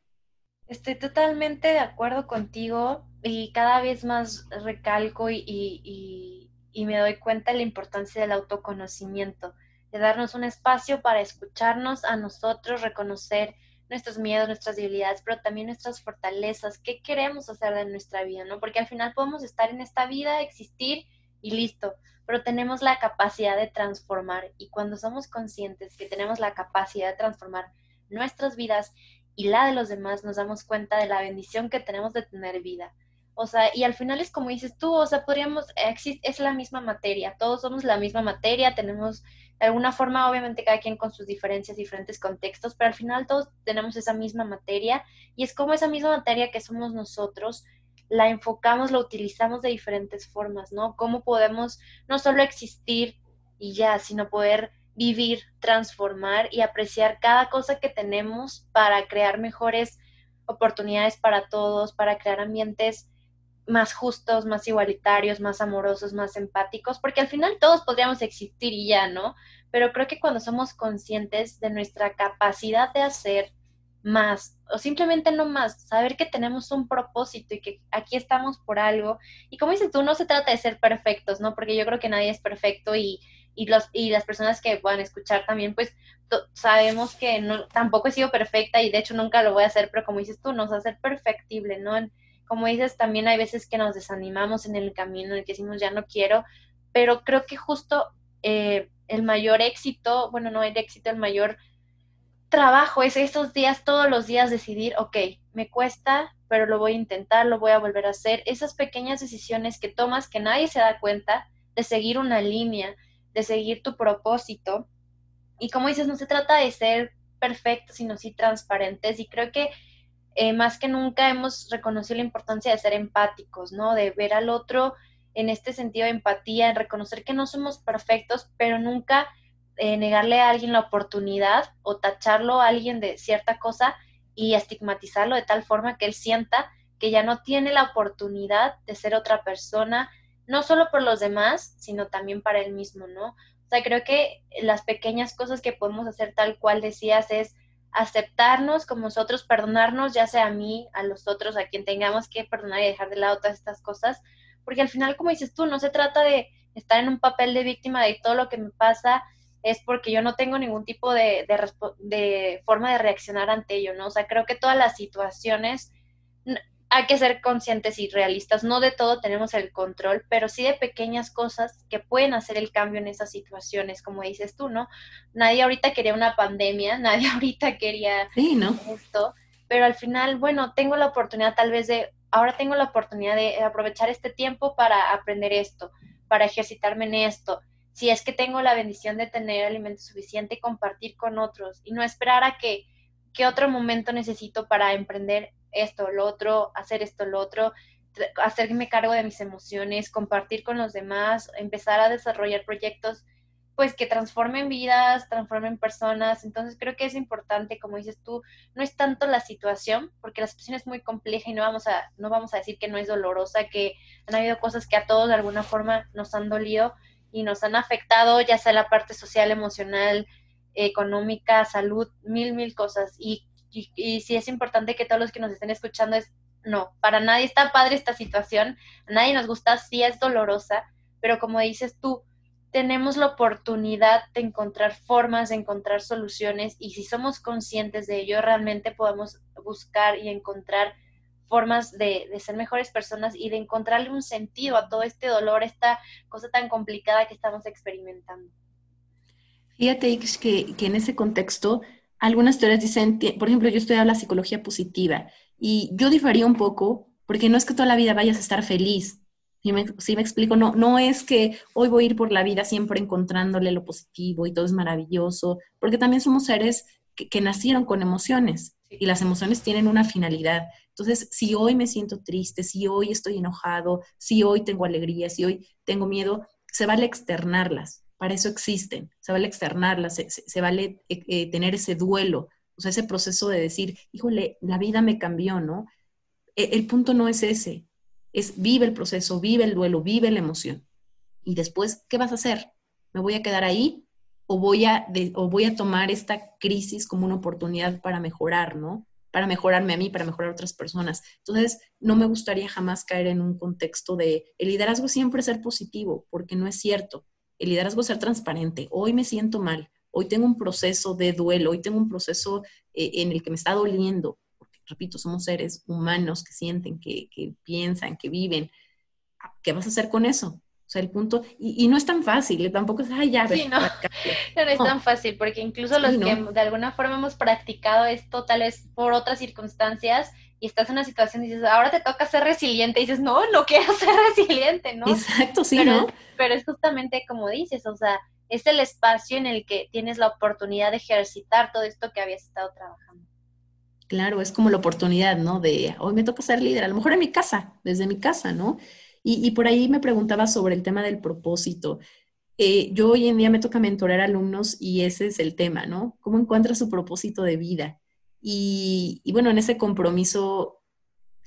Estoy totalmente de acuerdo contigo y cada vez más recalco y, me doy cuenta de la importancia del autoconocimiento, de darnos un espacio para escucharnos a nosotros, reconocer nuestros miedos, nuestras debilidades, pero también nuestras fortalezas, qué queremos hacer de nuestra vida, ¿no? Porque al final podemos estar en esta vida, existir y listo, pero tenemos la capacidad de transformar y cuando somos conscientes que tenemos la capacidad de transformar nuestras vidas y la de los demás, nos damos cuenta de la bendición que tenemos de tener vida. O sea, y al final es como dices tú, o sea, podríamos, es la misma materia, todos somos la misma materia, tenemos de alguna forma, obviamente cada quien con sus diferencias, diferentes contextos, pero al final todos tenemos esa misma materia y es como esa misma materia que somos nosotros, la enfocamos, la utilizamos de diferentes formas, ¿no? Cómo podemos no solo existir y ya, sino poder vivir, transformar y apreciar cada cosa que tenemos para crear mejores oportunidades para todos, para crear ambientes más justos, más igualitarios, más amorosos, más empáticos, porque al final todos podríamos existir y ya, ¿no? Pero creo que cuando somos conscientes de nuestra capacidad de hacer más o simplemente no más, saber que tenemos un propósito y que aquí estamos por algo. Y como dices tú, no se trata de ser perfectos, ¿no? Porque yo creo que nadie es perfecto y, y, los, y las personas que puedan escuchar también, pues sabemos que no, tampoco he sido perfecta y de hecho nunca lo voy a hacer, pero como dices tú, nos ser perfectible, ¿no? como dices, también hay veces que nos desanimamos en el camino, en el que decimos ya no quiero, pero creo que justo eh, el mayor éxito, bueno, no el éxito, el mayor trabajo es estos días, todos los días decidir, ok, me cuesta, pero lo voy a intentar, lo voy a volver a hacer. Esas pequeñas decisiones que tomas que nadie se da cuenta de seguir una línea, de seguir tu propósito. Y como dices, no se trata de ser perfectos, sino sí transparentes. Y creo que eh, más que nunca hemos reconocido la importancia de ser empáticos, ¿no? De ver al otro en este sentido de empatía, en reconocer que no somos perfectos, pero nunca eh, negarle a alguien la oportunidad o tacharlo a alguien de cierta cosa y estigmatizarlo de tal forma que él sienta que ya no tiene la oportunidad de ser otra persona, no solo por los demás, sino también para él mismo, ¿no? O sea, creo que las pequeñas cosas que podemos hacer tal cual decías es aceptarnos como nosotros, perdonarnos, ya sea a mí, a los otros, a quien tengamos que perdonar y dejar de lado todas estas cosas, porque al final, como dices tú, no se trata de estar en un papel de víctima de todo lo que me pasa, es porque yo no tengo ningún tipo de, de, forma de reaccionar ante ello, ¿no? O sea, creo que todas las situaciones hay que ser conscientes y realistas. No de todo tenemos el control, pero sí de pequeñas cosas que pueden hacer el cambio en esas situaciones, como dices tú, ¿no? Nadie ahorita quería una pandemia, nadie ahorita quería esto, pero al final, bueno, tengo la oportunidad tal vez de, ahora tengo la oportunidad de aprovechar este tiempo para aprender esto, para ejercitarme en esto, si es que tengo la bendición de tener alimento suficiente y compartir con otros y no esperar a que, que otro momento necesito para emprender esto, lo otro, hacer esto, lo otro, hacerme cargo de mis emociones, compartir con los demás, empezar a desarrollar proyectos pues que transformen vidas, transformen personas. Entonces creo que es importante, como dices tú, no es tanto la situación, porque la situación es muy compleja y no vamos a, no vamos a decir que no es dolorosa, que han habido cosas que a todos de alguna forma nos han dolido, y nos han afectado, ya sea la parte social, emocional, económica, salud, mil, mil cosas. Y, y, sí es importante que todos los que nos estén escuchando es, no, para nadie está padre esta situación, a nadie nos gusta, sí es dolorosa, pero como dices tú, tenemos la oportunidad de encontrar formas, de encontrar soluciones y si somos conscientes de ello, realmente podemos buscar y encontrar formas de, ser mejores personas y de encontrarle un sentido a todo este dolor, esta cosa tan complicada que estamos experimentando. Fíjate que, que en ese contexto, algunas teorías dicen, por ejemplo, yo estudiaba la psicología positiva y yo difería un poco porque no es que toda la vida vayas a estar feliz. Si me, me explico, no, no es que hoy voy a ir por la vida siempre encontrándole lo positivo y todo es maravilloso, porque también somos seres que nacieron con emociones y las emociones tienen una finalidad. Entonces, si hoy me siento triste, si hoy estoy enojado, si hoy tengo alegría, si hoy tengo miedo, se vale externarlas. Para eso existen. Se vale externarlas, se, vale eh, eh, tener ese duelo, o sea, ese proceso de decir, híjole, la vida me cambió, ¿no? E, el punto no es ese, es vive el proceso, vive el duelo, vive la emoción. Y después, ¿qué vas a hacer? ¿Me voy a quedar ahí o voy a, o voy a tomar esta crisis como una oportunidad para mejorar, ¿no? para mejorarme a mí, para mejorar a otras personas. Entonces, no me gustaría jamás caer en un contexto de el liderazgo siempre ser positivo, porque no es cierto. El liderazgo es ser transparente. Hoy me siento mal, hoy tengo un proceso de duelo, hoy tengo un proceso eh, en el que me está doliendo, porque, repito, somos seres humanos que sienten, que, que piensan, que viven. ¿Qué vas a hacer con eso? O sea, el punto, y, no es tan fácil, ¿eh? tampoco es, ay, ya, sí, no. no, es tan fácil, porque incluso los que de alguna forma hemos practicado esto, tal vez por otras circunstancias, y estás en una situación y dices, ahora te toca ser resiliente, y dices, no, no quiero ser resiliente, ¿no? Exacto, sí, pero, ¿no? Pero es justamente como dices, o sea, es el espacio en el que tienes la oportunidad de ejercitar todo esto que habías estado trabajando. Claro, es como la oportunidad, ¿no? De hoy me toca ser líder, a lo mejor en mi casa, desde mi casa, ¿no? Y, por ahí me preguntaba sobre el tema del propósito. Eh, yo hoy en día me toca mentorar alumnos y ese es el tema, ¿no? ¿Cómo encuentras su propósito de vida? Y, bueno, en ese compromiso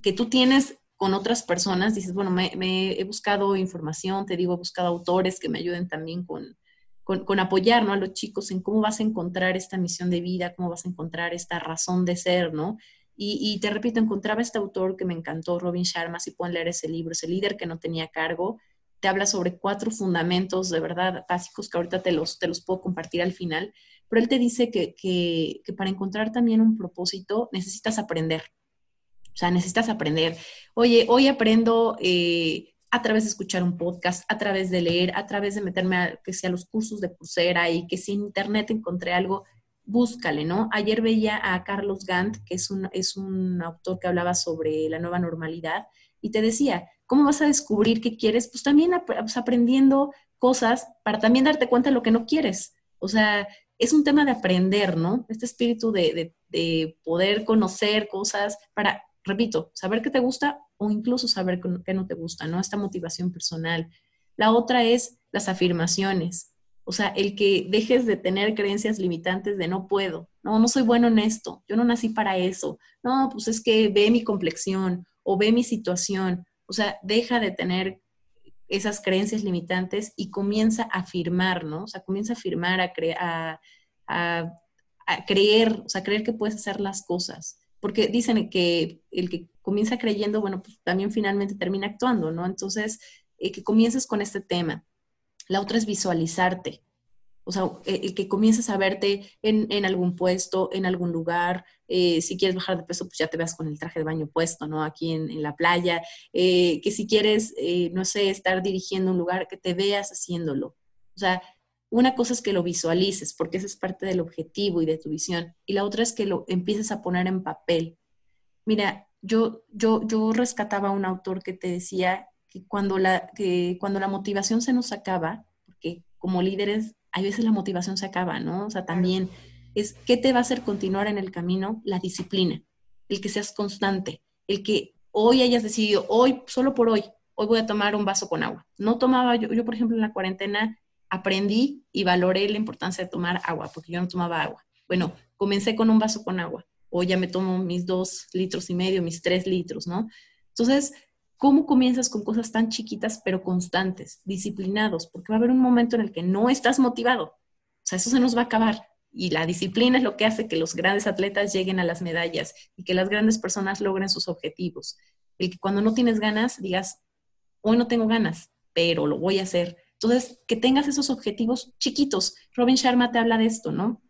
que tú tienes con otras personas, dices, bueno, me, he buscado información, te digo, he buscado autores que me ayuden también con, con, apoyar ¿no? a los chicos en cómo vas a encontrar esta misión de vida, cómo vas a encontrar esta razón de ser, ¿no? Y, te repito, encontraba este autor que me encantó, Robin Sharma, si pueden leer ese libro, ese líder que no tenía cargo, te habla sobre cuatro fundamentos de verdad básicos que ahorita te los, te los puedo compartir al final, pero él te dice que, que, para encontrar también un propósito necesitas aprender. O sea, necesitas aprender. Oye, hoy aprendo eh, a través de escuchar un podcast, a través de leer, a través de meterme a, que sea los cursos de Coursera y que si en internet encontré algo, búscale, ¿no? Ayer veía a Carlos Gant, que es un, es un autor que hablaba sobre la nueva normalidad, y te decía, ¿cómo vas a descubrir qué quieres? Pues también pues, aprendiendo cosas para también darte cuenta de lo que no quieres. O sea, es un tema de aprender, ¿no? Este espíritu de, de, poder conocer cosas para, repito, saber qué te gusta o incluso saber qué no te gusta, ¿no? Esta motivación personal. La otra es las afirmaciones. O sea, el que dejes de tener creencias limitantes de no puedo, no, no soy bueno en esto, yo no nací para eso, no, pues es que ve mi complexión o ve mi situación, o sea, deja de tener esas creencias limitantes y comienza a afirmar, ¿no? O sea, comienza a afirmar, a, a, creer, o sea, creer que puedes hacer las cosas. Porque dicen que el que comienza creyendo, bueno, pues también finalmente termina actuando, ¿no? Entonces, eh, que comiences con este tema. La otra es visualizarte. O sea, eh, el que comiences a verte en, algún puesto, en algún lugar. Eh, si quieres bajar de peso, pues ya te veas con el traje de baño puesto, ¿no? Aquí en, la playa. que si quieres, no sé, estar dirigiendo un lugar, que te veas haciéndolo. O sea, una cosa es que lo visualices, porque esa es parte del objetivo y de tu visión, y la otra es que lo empieces a poner en papel. Mira, yo, yo, yo rescataba a un autor que te decía que cuando, la, que cuando la motivación se nos acaba, porque como líderes, hay veces la motivación se acaba, ¿no? O sea, también es qué te va a hacer continuar en el camino, la disciplina, el que seas constante, el que hoy hayas decidido, hoy, solo por hoy, hoy voy a tomar un vaso con agua. No tomaba, yo, yo por ejemplo, en la cuarentena aprendí y valoré la importancia de tomar agua, porque yo no tomaba agua. Bueno, comencé con un vaso con agua, o ya me tomo mis dos litros y medio, mis tres litros, ¿no? Entonces, ¿cómo comienzas con cosas tan chiquitas pero constantes, disciplinados? Porque va a haber un momento en el que no estás motivado. O sea, eso se nos va a acabar. Y la disciplina es lo que hace que los grandes atletas lleguen a las medallas y que las grandes personas logren sus objetivos. El que cuando no tienes ganas digas, hoy no tengo ganas, pero lo voy a hacer entonces, que tengas esos objetivos chiquitos. Robin Sharma te habla de esto, ¿no?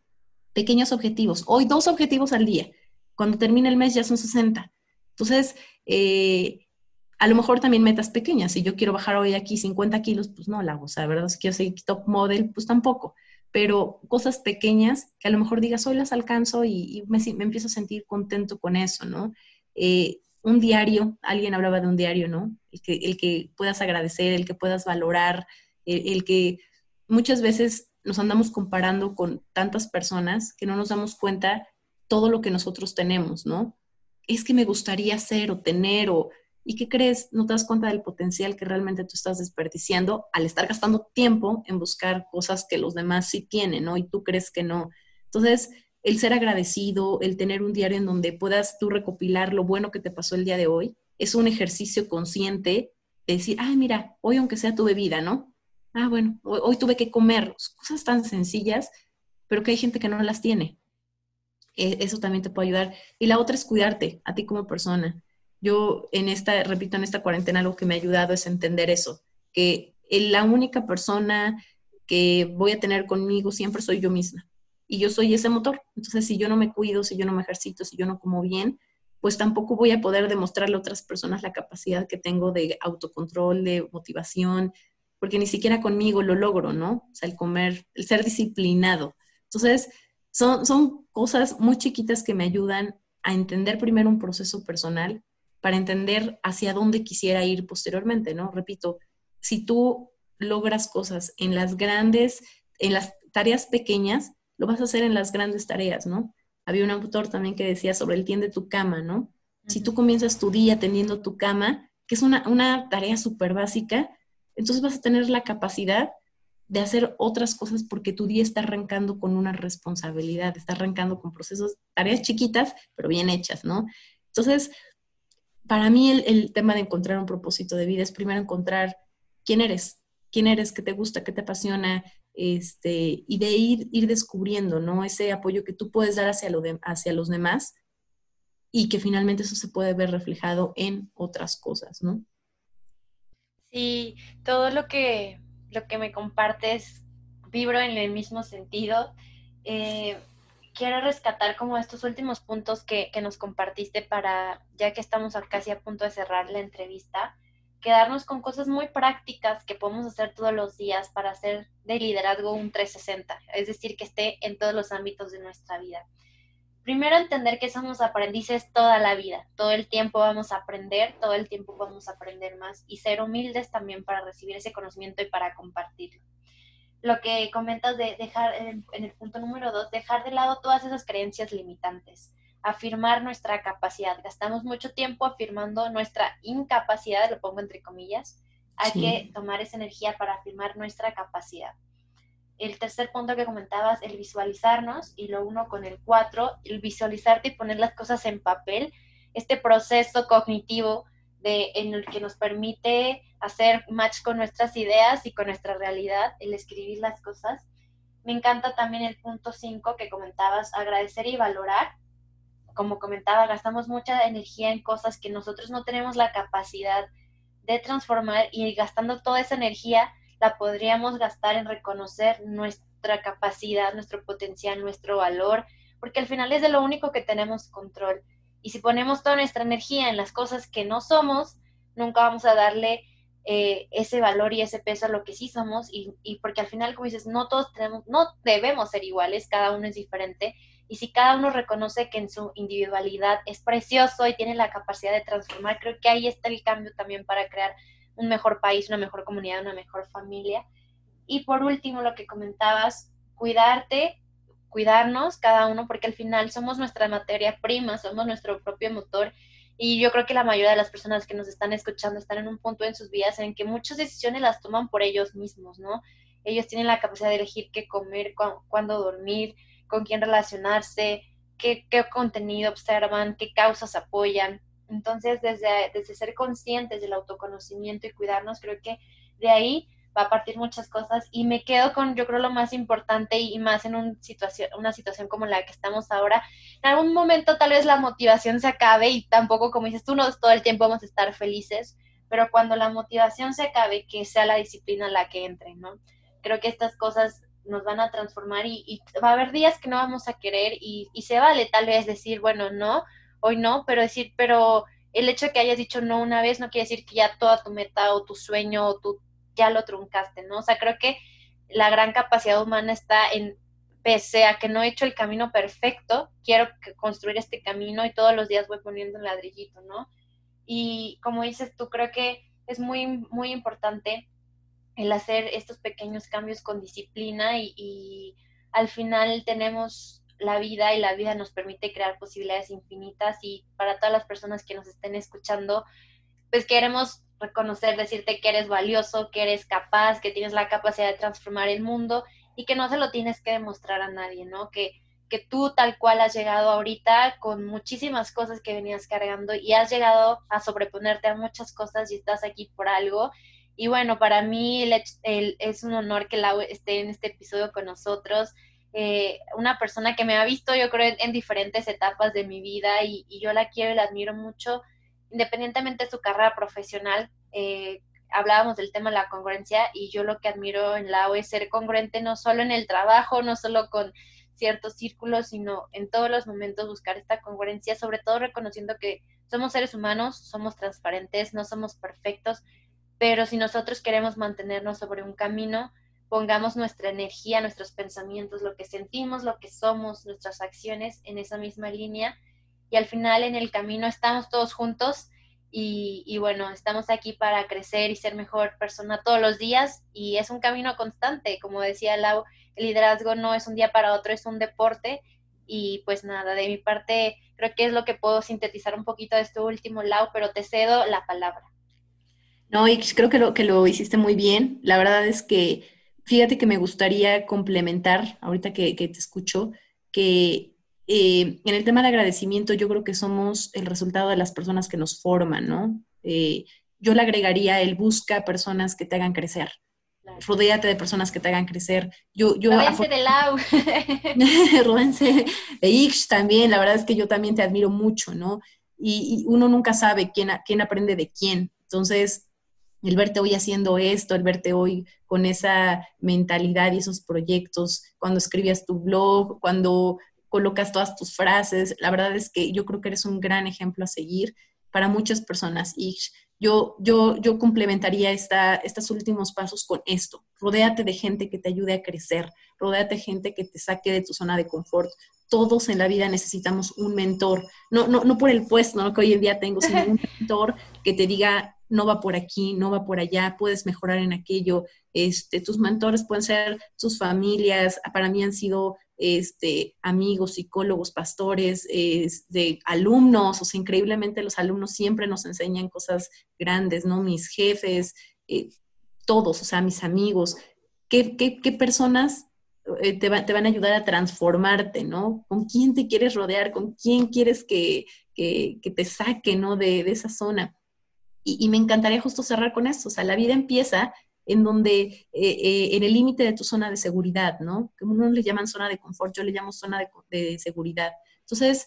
Pequeños objetivos. Hoy dos objetivos al día. Cuando termine el mes ya son 60. Entonces, eh, a lo mejor también metas pequeñas. Si yo quiero bajar hoy aquí 50 kilos, pues no la hago. O ¿verdad? Si quiero seguir top model, pues tampoco. Pero cosas pequeñas que a lo mejor digas, hoy las alcanzo y, me, empiezo a sentir contento con eso, ¿no? Eh, un diario, alguien hablaba de un diario, ¿no? El que, el que puedas agradecer, el que puedas valorar, el, que muchas veces nos andamos comparando con tantas personas que no nos damos cuenta todo lo que nosotros tenemos, ¿no? Es que me gustaría ser o tener o... ¿Y qué crees? No te das cuenta del potencial que realmente tú estás desperdiciando al estar gastando tiempo en buscar cosas que los demás sí tienen, ¿no? Y tú crees que no. Entonces, el ser agradecido, el tener un diario en donde puedas tú recopilar lo bueno que te pasó el día de hoy, es un ejercicio consciente de decir, ay, mira, hoy aunque sea tu bebida, ¿no? ah, bueno, hoy, tuve que comer, cosas tan sencillas, pero que hay gente que no las tiene. E, eso también te puede ayudar. Y la otra es cuidarte a ti como persona. Yo en esta, repito, en esta cuarentena algo que me ha ayudado es entender eso, que la única persona que voy a tener conmigo siempre soy yo misma. Y yo soy ese motor. Entonces, si yo no me cuido, si yo no me ejercito, si yo no como bien, pues tampoco voy a poder demostrarle a otras personas la capacidad que tengo de autocontrol, de motivación, porque ni siquiera conmigo lo logro, ¿no? O sea, el comer, el ser disciplinado. Entonces, son, son cosas muy chiquitas que me ayudan a entender primero un proceso personal para entender hacia dónde quisiera ir posteriormente, ¿no? Repito, si tú logras cosas en las grandes, en las tareas pequeñas, lo vas a hacer en las grandes tareas, ¿no? Había un autor también que decía sobre el tiende tu cama, ¿no? Si tú comienzas tu día teniendo tu cama, que es una, una tarea súper básica, entonces vas a tener la capacidad de hacer otras cosas porque tu día está arrancando con una responsabilidad, está arrancando con procesos, tareas chiquitas, pero bien hechas, ¿no? Entonces, para mí el, tema de encontrar un propósito de vida es primero encontrar quién eres, quién eres, qué te gusta, qué te apasiona, este, y de ir, ir descubriendo, ¿no? Ese apoyo que tú puedes dar hacia, hacia los demás y que finalmente eso se puede ver reflejado en otras cosas, ¿no? Sí, todo lo que, lo que me compartes vibro en el mismo sentido. Eh, quiero rescatar como estos últimos puntos que, que, nos compartiste para, ya que estamos casi a punto de cerrar la entrevista, quedarnos con cosas muy prácticas que podemos hacer todos los días para hacer de liderazgo un 360, es decir, que esté en todos los ámbitos de nuestra vida primero entender que somos aprendices toda la vida, todo el tiempo vamos a aprender, todo el tiempo vamos a aprender más y ser humildes también para recibir ese conocimiento y para compartirlo. Lo que comentas de dejar, en, el punto número dos, dejar de lado todas esas creencias limitantes, afirmar nuestra capacidad. Gastamos mucho tiempo afirmando nuestra incapacidad, lo pongo entre comillas, hay que tomar esa energía para afirmar nuestra capacidad. El tercer punto que comentabas, el visualizarnos, y lo uno con el cuatro, el visualizarte y poner las cosas en papel, este proceso cognitivo en el que nos permite hacer match con nuestras ideas y con nuestra realidad, el escribir las cosas. Me encanta también el punto 5 que comentabas, agradecer y valorar. Como comentaba, gastamos mucha energía en cosas que nosotros no tenemos la capacidad de transformar y gastando toda esa energía la podríamos gastar en reconocer nuestra capacidad, nuestro potencial, nuestro valor, porque al final es de lo único que tenemos control. Y si ponemos toda nuestra energía en las cosas que no somos, nunca vamos a darle eh, ese valor y ese peso a lo que sí somos y, y, porque al final, como dices, no todos tenemos, no debemos ser iguales, cada uno es diferente y si cada uno reconoce que en su individualidad es precioso y tiene la capacidad de transformar, creo que ahí está el cambio también para crear un mejor país, una mejor comunidad, una mejor familia. Y por último, lo que comentabas, cuidarte, cuidarnos cada uno, porque al final somos nuestra materia prima, somos nuestro propio motor y yo creo que la mayoría de las personas que nos están escuchando están en un punto en sus vidas en que muchas decisiones las toman por ellos mismos, ¿no? Ellos tienen la capacidad de elegir qué comer, cuándo dormir, con quién relacionarse, qué, qué, contenido observan, qué causas apoyan. Entonces, desde, desde ser conscientes del autoconocimiento y cuidarnos, creo que de ahí va a partir muchas cosas y me quedo con, yo creo, lo más importante y más en un situación, una situación como la que estamos ahora. En algún momento tal vez la motivación se acabe y tampoco, como dices tú, no todo el tiempo vamos a estar felices, pero cuando la motivación se acabe, que sea la disciplina la que entre, ¿no? Creo que estas cosas nos van a transformar y, va a haber días que no vamos a querer y, y se vale tal vez decir, bueno, no, hoy no, pero decir, pero el hecho de que hayas dicho no una vez no quiere decir que ya toda tu meta o tu sueño o tu ya lo truncaste, ¿no? O sea, creo que la gran capacidad humana está en, pese a que no he hecho el camino perfecto, quiero construir este camino y todos los días voy poniendo un ladrillito, ¿no? Y como dices tú, creo que es muy, muy importante el hacer estos pequeños cambios con disciplina y, y al final tenemos la vida y la vida nos permite crear posibilidades infinitas y para todas las personas que nos estén escuchando, pues queremos reconocer, decirte que eres valioso, que eres capaz, que tienes la capacidad de transformar el mundo y que no se lo tienes que demostrar a nadie, ¿no? Que, que tú tal cual has llegado ahorita con muchísimas cosas que venías cargando y has llegado a sobreponerte a muchas cosas y estás aquí por algo. Y bueno, para mí es un honor que Lau esté en este episodio con nosotros. Eh, una persona que me ha visto, yo creo, en, diferentes etapas de mi vida y, y yo la quiero y la admiro mucho independientemente de su carrera profesional, eh, hablábamos del tema de la congruencia y yo lo que admiro en la es ser congruente no solo en el trabajo, no solo con ciertos círculos, sino en todos los momentos buscar esta congruencia, sobre todo reconociendo que somos seres humanos, somos transparentes, no somos perfectos, pero si nosotros queremos mantenernos sobre un camino, pongamos nuestra energía, nuestros pensamientos, lo que sentimos, lo que somos, nuestras acciones en esa misma línea y al final en el camino estamos todos juntos y, bueno, estamos aquí para crecer y ser mejor persona todos los días y es un camino constante, como decía Lau, el liderazgo no es un día para otro, es un deporte y pues nada, de mi parte creo que es lo que puedo sintetizar un poquito de esto último, Lau, pero te cedo la palabra. No, y creo que lo, que lo hiciste muy bien. La verdad es que, fíjate que me gustaría complementar, ahorita que, que te escucho, que eh, en el tema de agradecimiento, yo creo que somos el resultado de las personas que nos forman, ¿no? Eh, yo le agregaría el busca personas que te hagan crecer. Rodéate de personas que te hagan crecer. Yo, yo de Lau. Ródense de Ix también. La verdad es que yo también te admiro mucho, ¿no? Y, uno nunca sabe quién, quién aprende de quién. Entonces, el verte hoy haciendo esto, el verte hoy con esa mentalidad y esos proyectos, cuando escribías tu blog, cuando colocas todas tus frases. La verdad es que yo creo que eres un gran ejemplo a seguir para muchas personas. Y yo, yo, yo complementaría esta, estos últimos pasos con esto. Rodéate de gente que te ayude a crecer, rodéate de gente que te saque de tu zona de confort. Todos en la vida necesitamos un mentor, no, no, no por el puesto ¿no? que hoy en día tengo, sino un mentor que te diga, no va por aquí, no va por allá, puedes mejorar en aquello. Este, tus mentores pueden ser sus familias, para mí han sido este, amigos, psicólogos, pastores, de alumnos, o sea, increíblemente los alumnos siempre nos enseñan cosas grandes, ¿no? Mis jefes, eh, todos, o sea, mis amigos, ¿qué, personas eh, te, van a ayudar a transformarte, ¿no? ¿Con quién te quieres rodear? ¿Con quién quieres que, te saque, ¿no? De, esa zona. Y, y, me encantaría justo cerrar con esto, o sea, la vida empieza en donde, eh, eh, en el límite de tu zona de seguridad, ¿no? Como uno le llaman zona de confort, yo le llamo zona de, de seguridad. Entonces,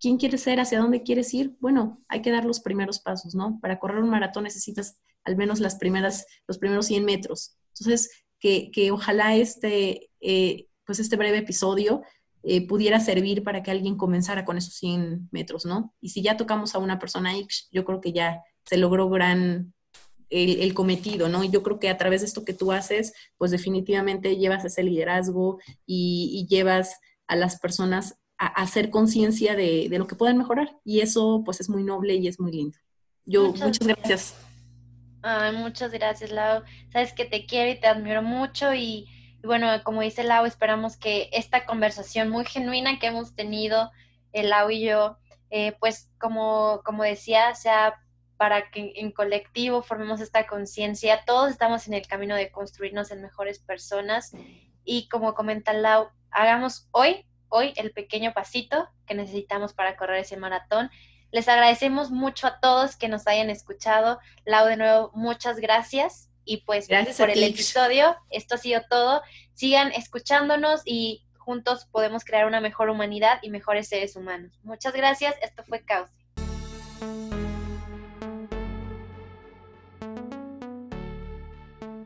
¿quién quieres ser? ¿Hacia dónde quieres ir? Bueno, hay que dar los primeros pasos, ¿no? Para correr un maratón necesitas al menos las primeras, los primeros 100 metros. Entonces, que, que ojalá este, eh, pues este breve episodio eh, pudiera servir para que alguien comenzara con esos 100 metros, ¿no? Y si ya tocamos a una persona X, yo creo que ya se logró gran el, cometido, ¿no? Y yo creo que a través de esto que tú haces, pues definitivamente llevas ese liderazgo y, llevas a las personas a, hacer conciencia de, lo que pueden mejorar. Y eso, pues, es muy noble y es muy lindo. Yo, muchas, gracias. Ay, muchas gracias, Lau. Sabes que te quiero y te admiro mucho y y bueno, como dice Lau, esperamos que esta conversación muy genuina que hemos tenido, el Lau y yo, eh, pues como, como decía, sea para que en colectivo formemos esta conciencia. Todos estamos en el camino de construirnos en mejores personas y como comenta Lau, hagamos hoy, hoy el pequeño pasito que necesitamos para correr ese maratón. Les agradecemos mucho a todos que nos hayan escuchado. Lau, de nuevo, muchas gracias. Y pues gracias por el episodio. Esto ha sido todo. Sigan escuchándonos y juntos podemos crear una mejor humanidad y mejores seres humanos. Muchas gracias. Esto fue Cauce.